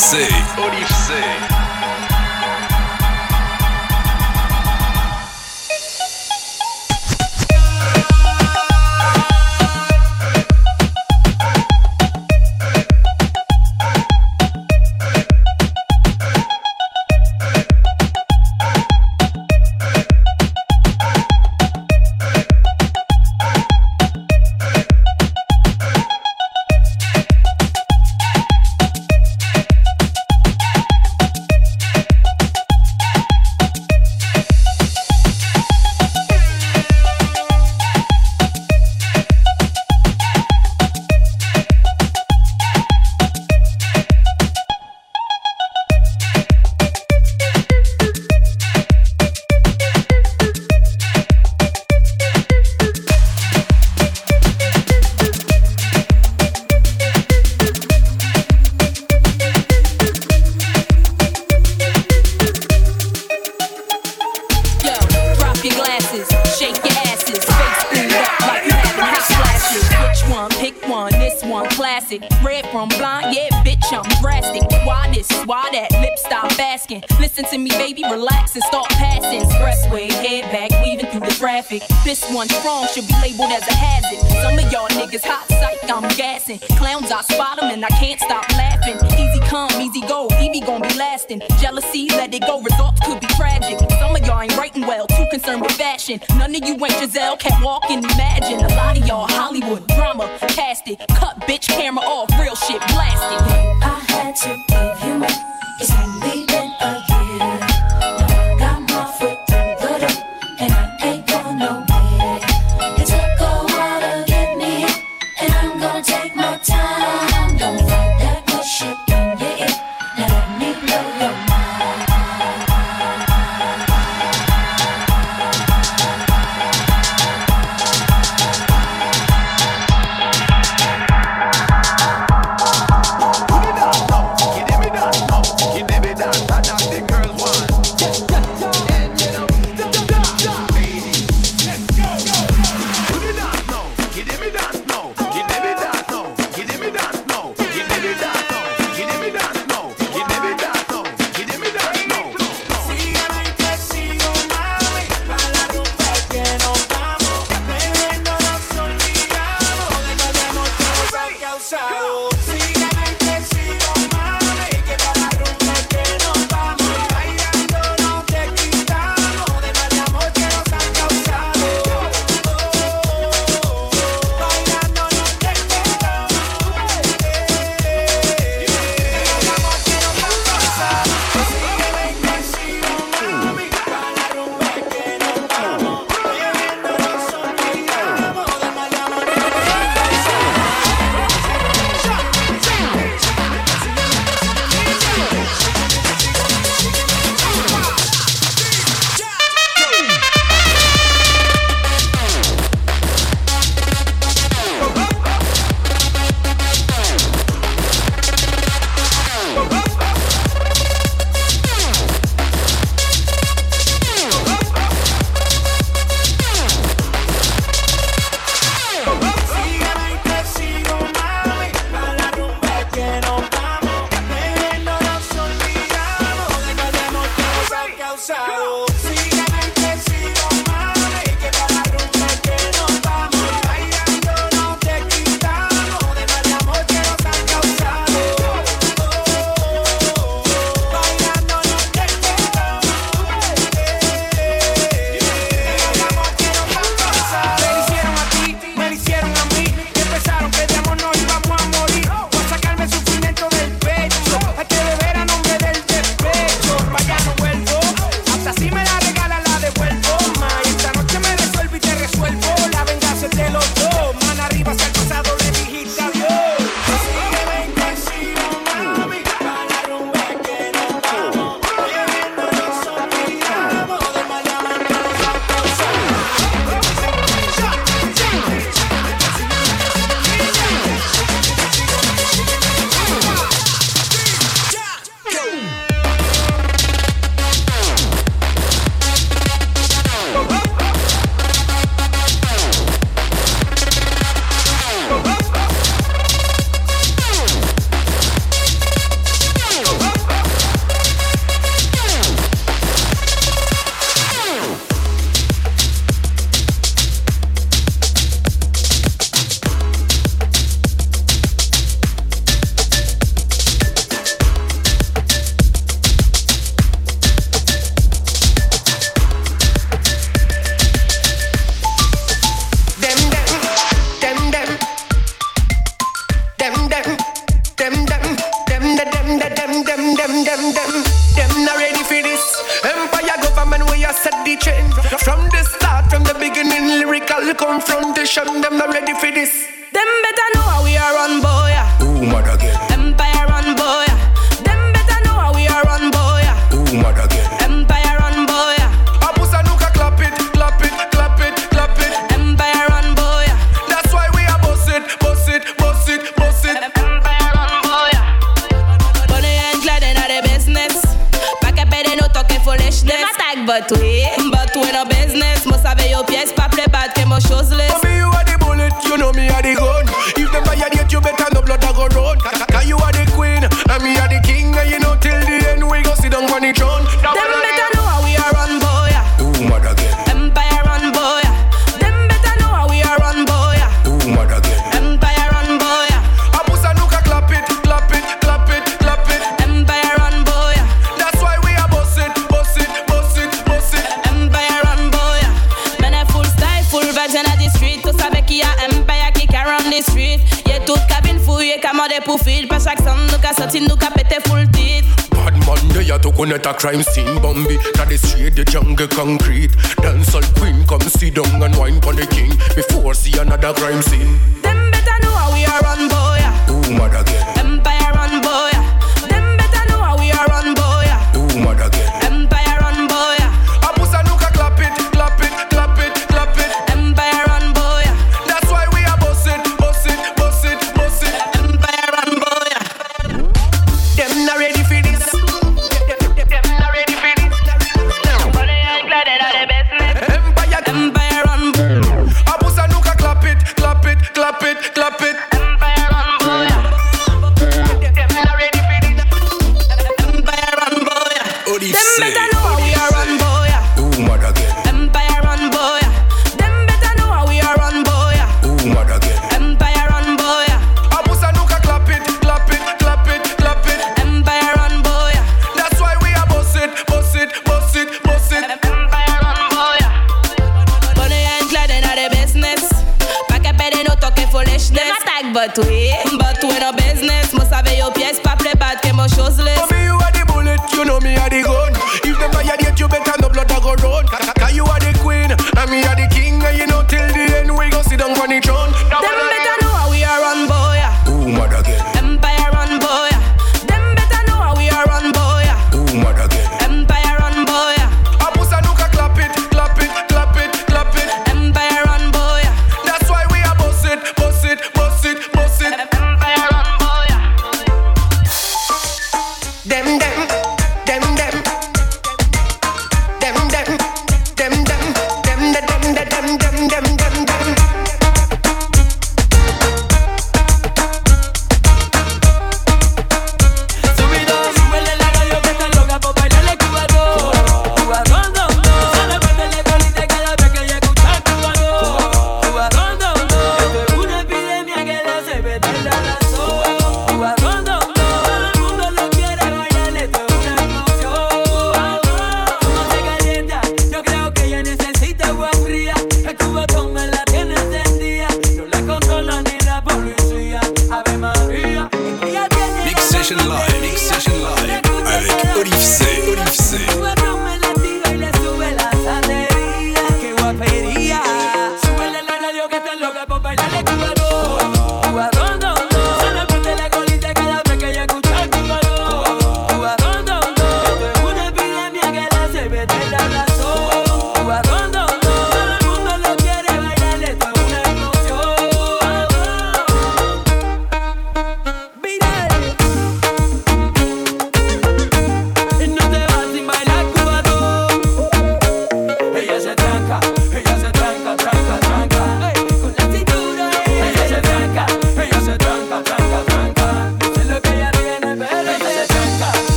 Orifei. Orifei.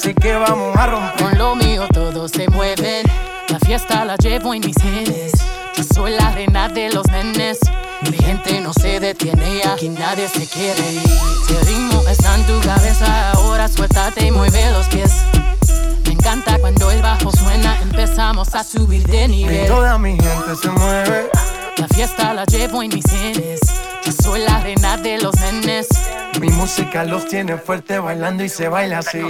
Así que vamos a romper. Con lo mío todos se mueven. La fiesta la llevo en mis genes. Yo soy la reina de los nenes. Mi gente no se detiene, aquí nadie se quiere ir. Si el ritmo está en tu cabeza, ahora suéltate y mueve los pies. Me encanta cuando el bajo suena, empezamos a subir de Y nivel. toda mi gente se mueve. La fiesta la llevo en mis genes. Yo soy la reina de los nenes. Mi música los tiene fuerte bailando y se baila así.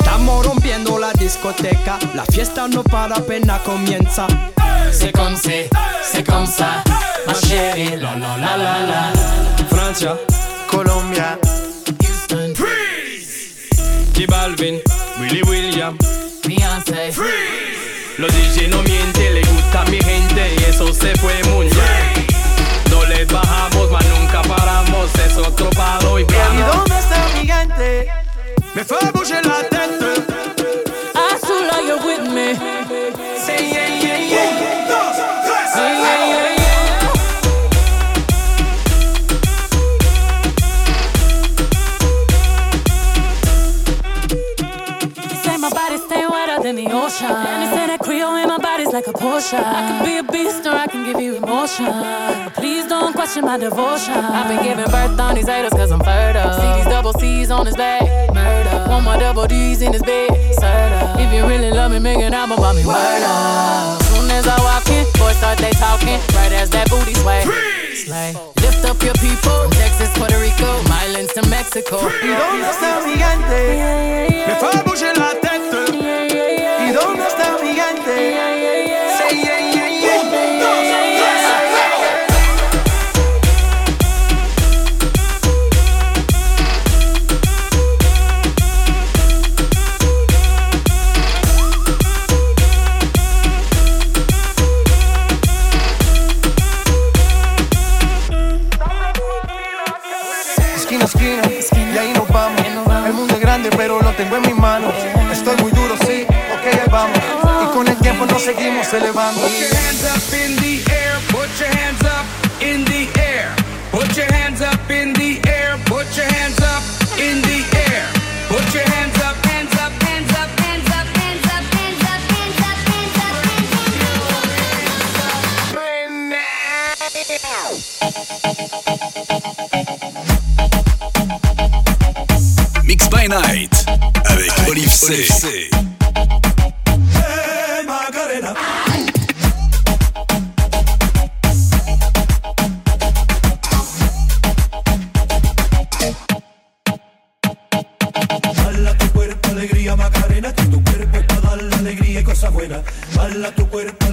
Estamos rompiendo la discoteca, la fiesta no para apenas comienza. C'est comme c'est, c'est comme ça, ma chérie, la la la la la. Francia, Colombia, Houston, J Balvin, Willy William, Beyoncé, Los DJ no mienten, le gusta a mi gente y eso se fue muy bien. No les bajamos, mas nunca paramos, es otro palo y ¿Y dónde está mi gente? Me fue bouger emotion. I can be a beast or I can give you emotion. Please don't question my devotion. I've been giving birth on these haters cause I'm fertile. See these double C's on his back, murder. One more double D's in his bed, murder. If you really love me, make an album about me, murder. Soon as I walk in, boys start they talking. Right as that booty sway. Slay. Lift up your people from Texas, Puerto Rico, Milan to Mexico. ¿Y dónde está mi gigante? Me fue a cuando seguimos elevando. Put your hands up in the air, put your hands up in the air. Put your hands up in the air, put your hands up in the air. Put your hands up, hands up, hands up, hands up, hands up, hands up, hands up, hands up, hands up, hands up. Mix by night avec Olive C. Olive C. tu cuerpo.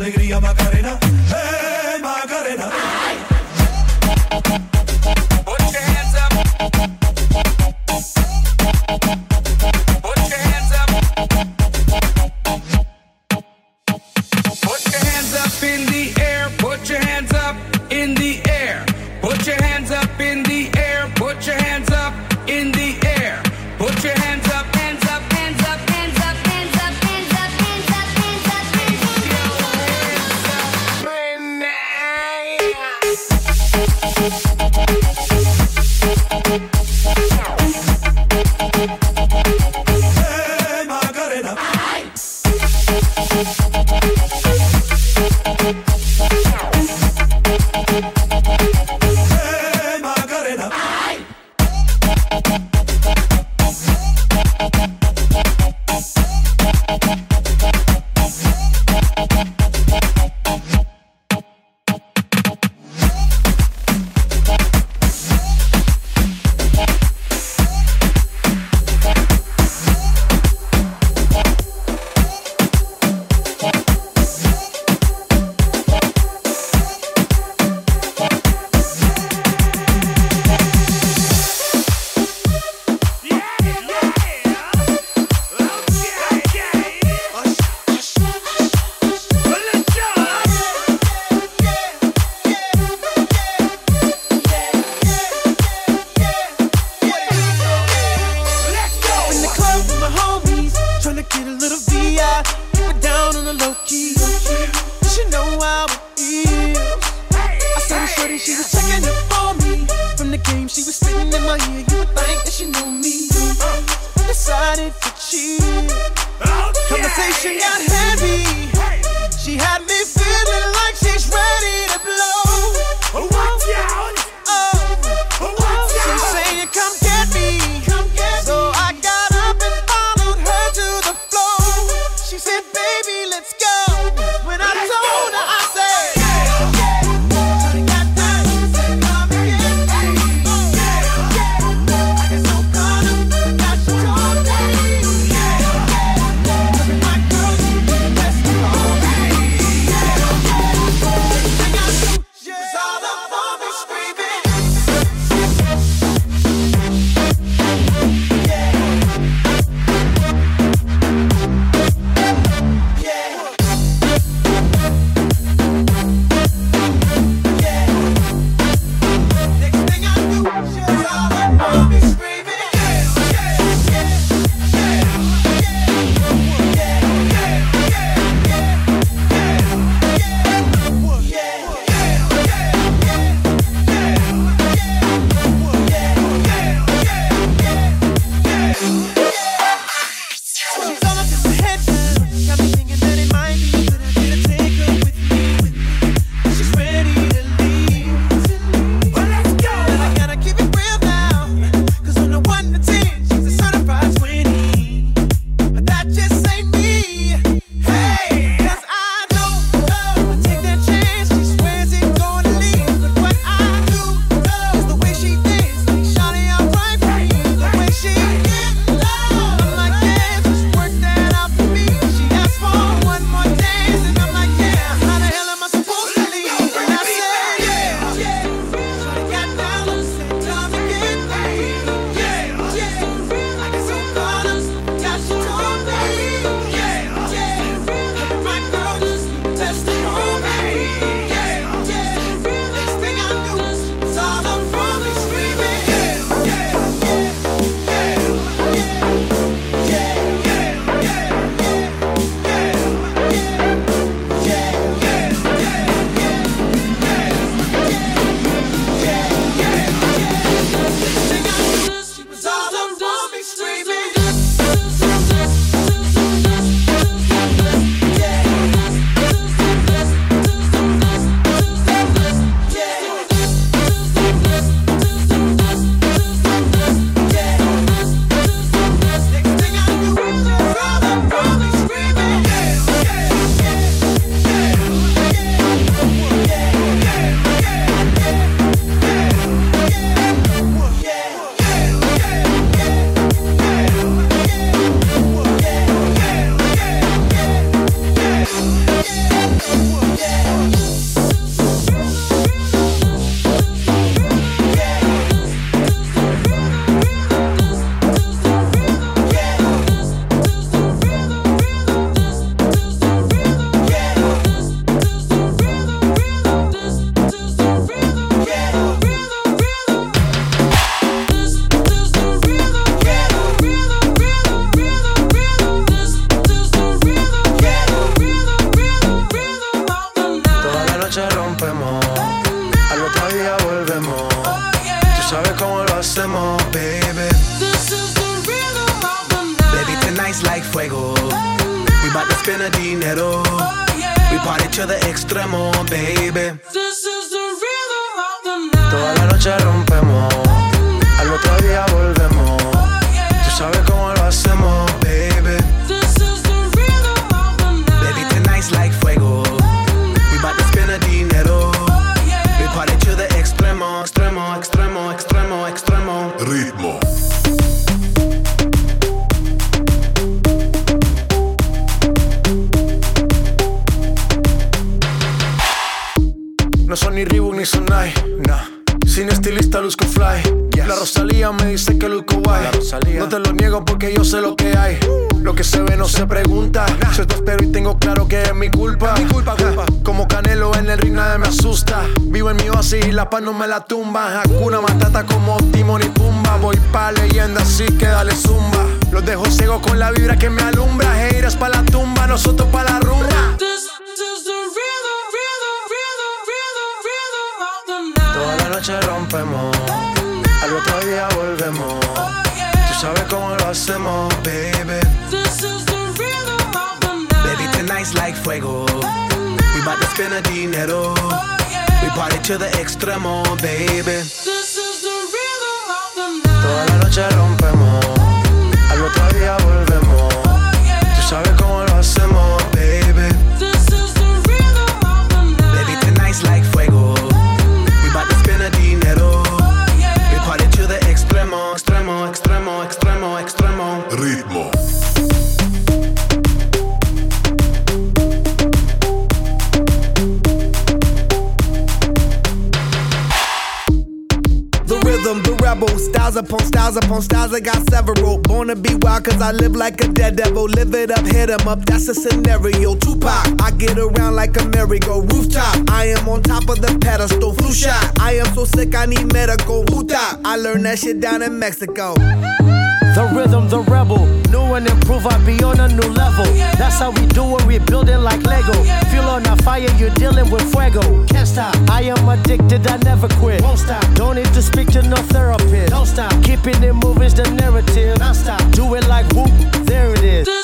them up, that's a scenario. Tupac, I get around like a merry-go rooftop. I am on top of the pedestal, flu shot. I am so sick, I need medical. Puta, I learned that shit down in Mexico. The rhythm, the rebel. New and improve, I be on a new level. That's how we do it, we building like Lego. Feel on a fire, you're dealing with fuego. Can't stop, I am addicted, I never quit. Won't stop, don't need to speak to no therapist. Don't stop, keeping it moving's the narrative. Not stop, do it like whoop, there it is.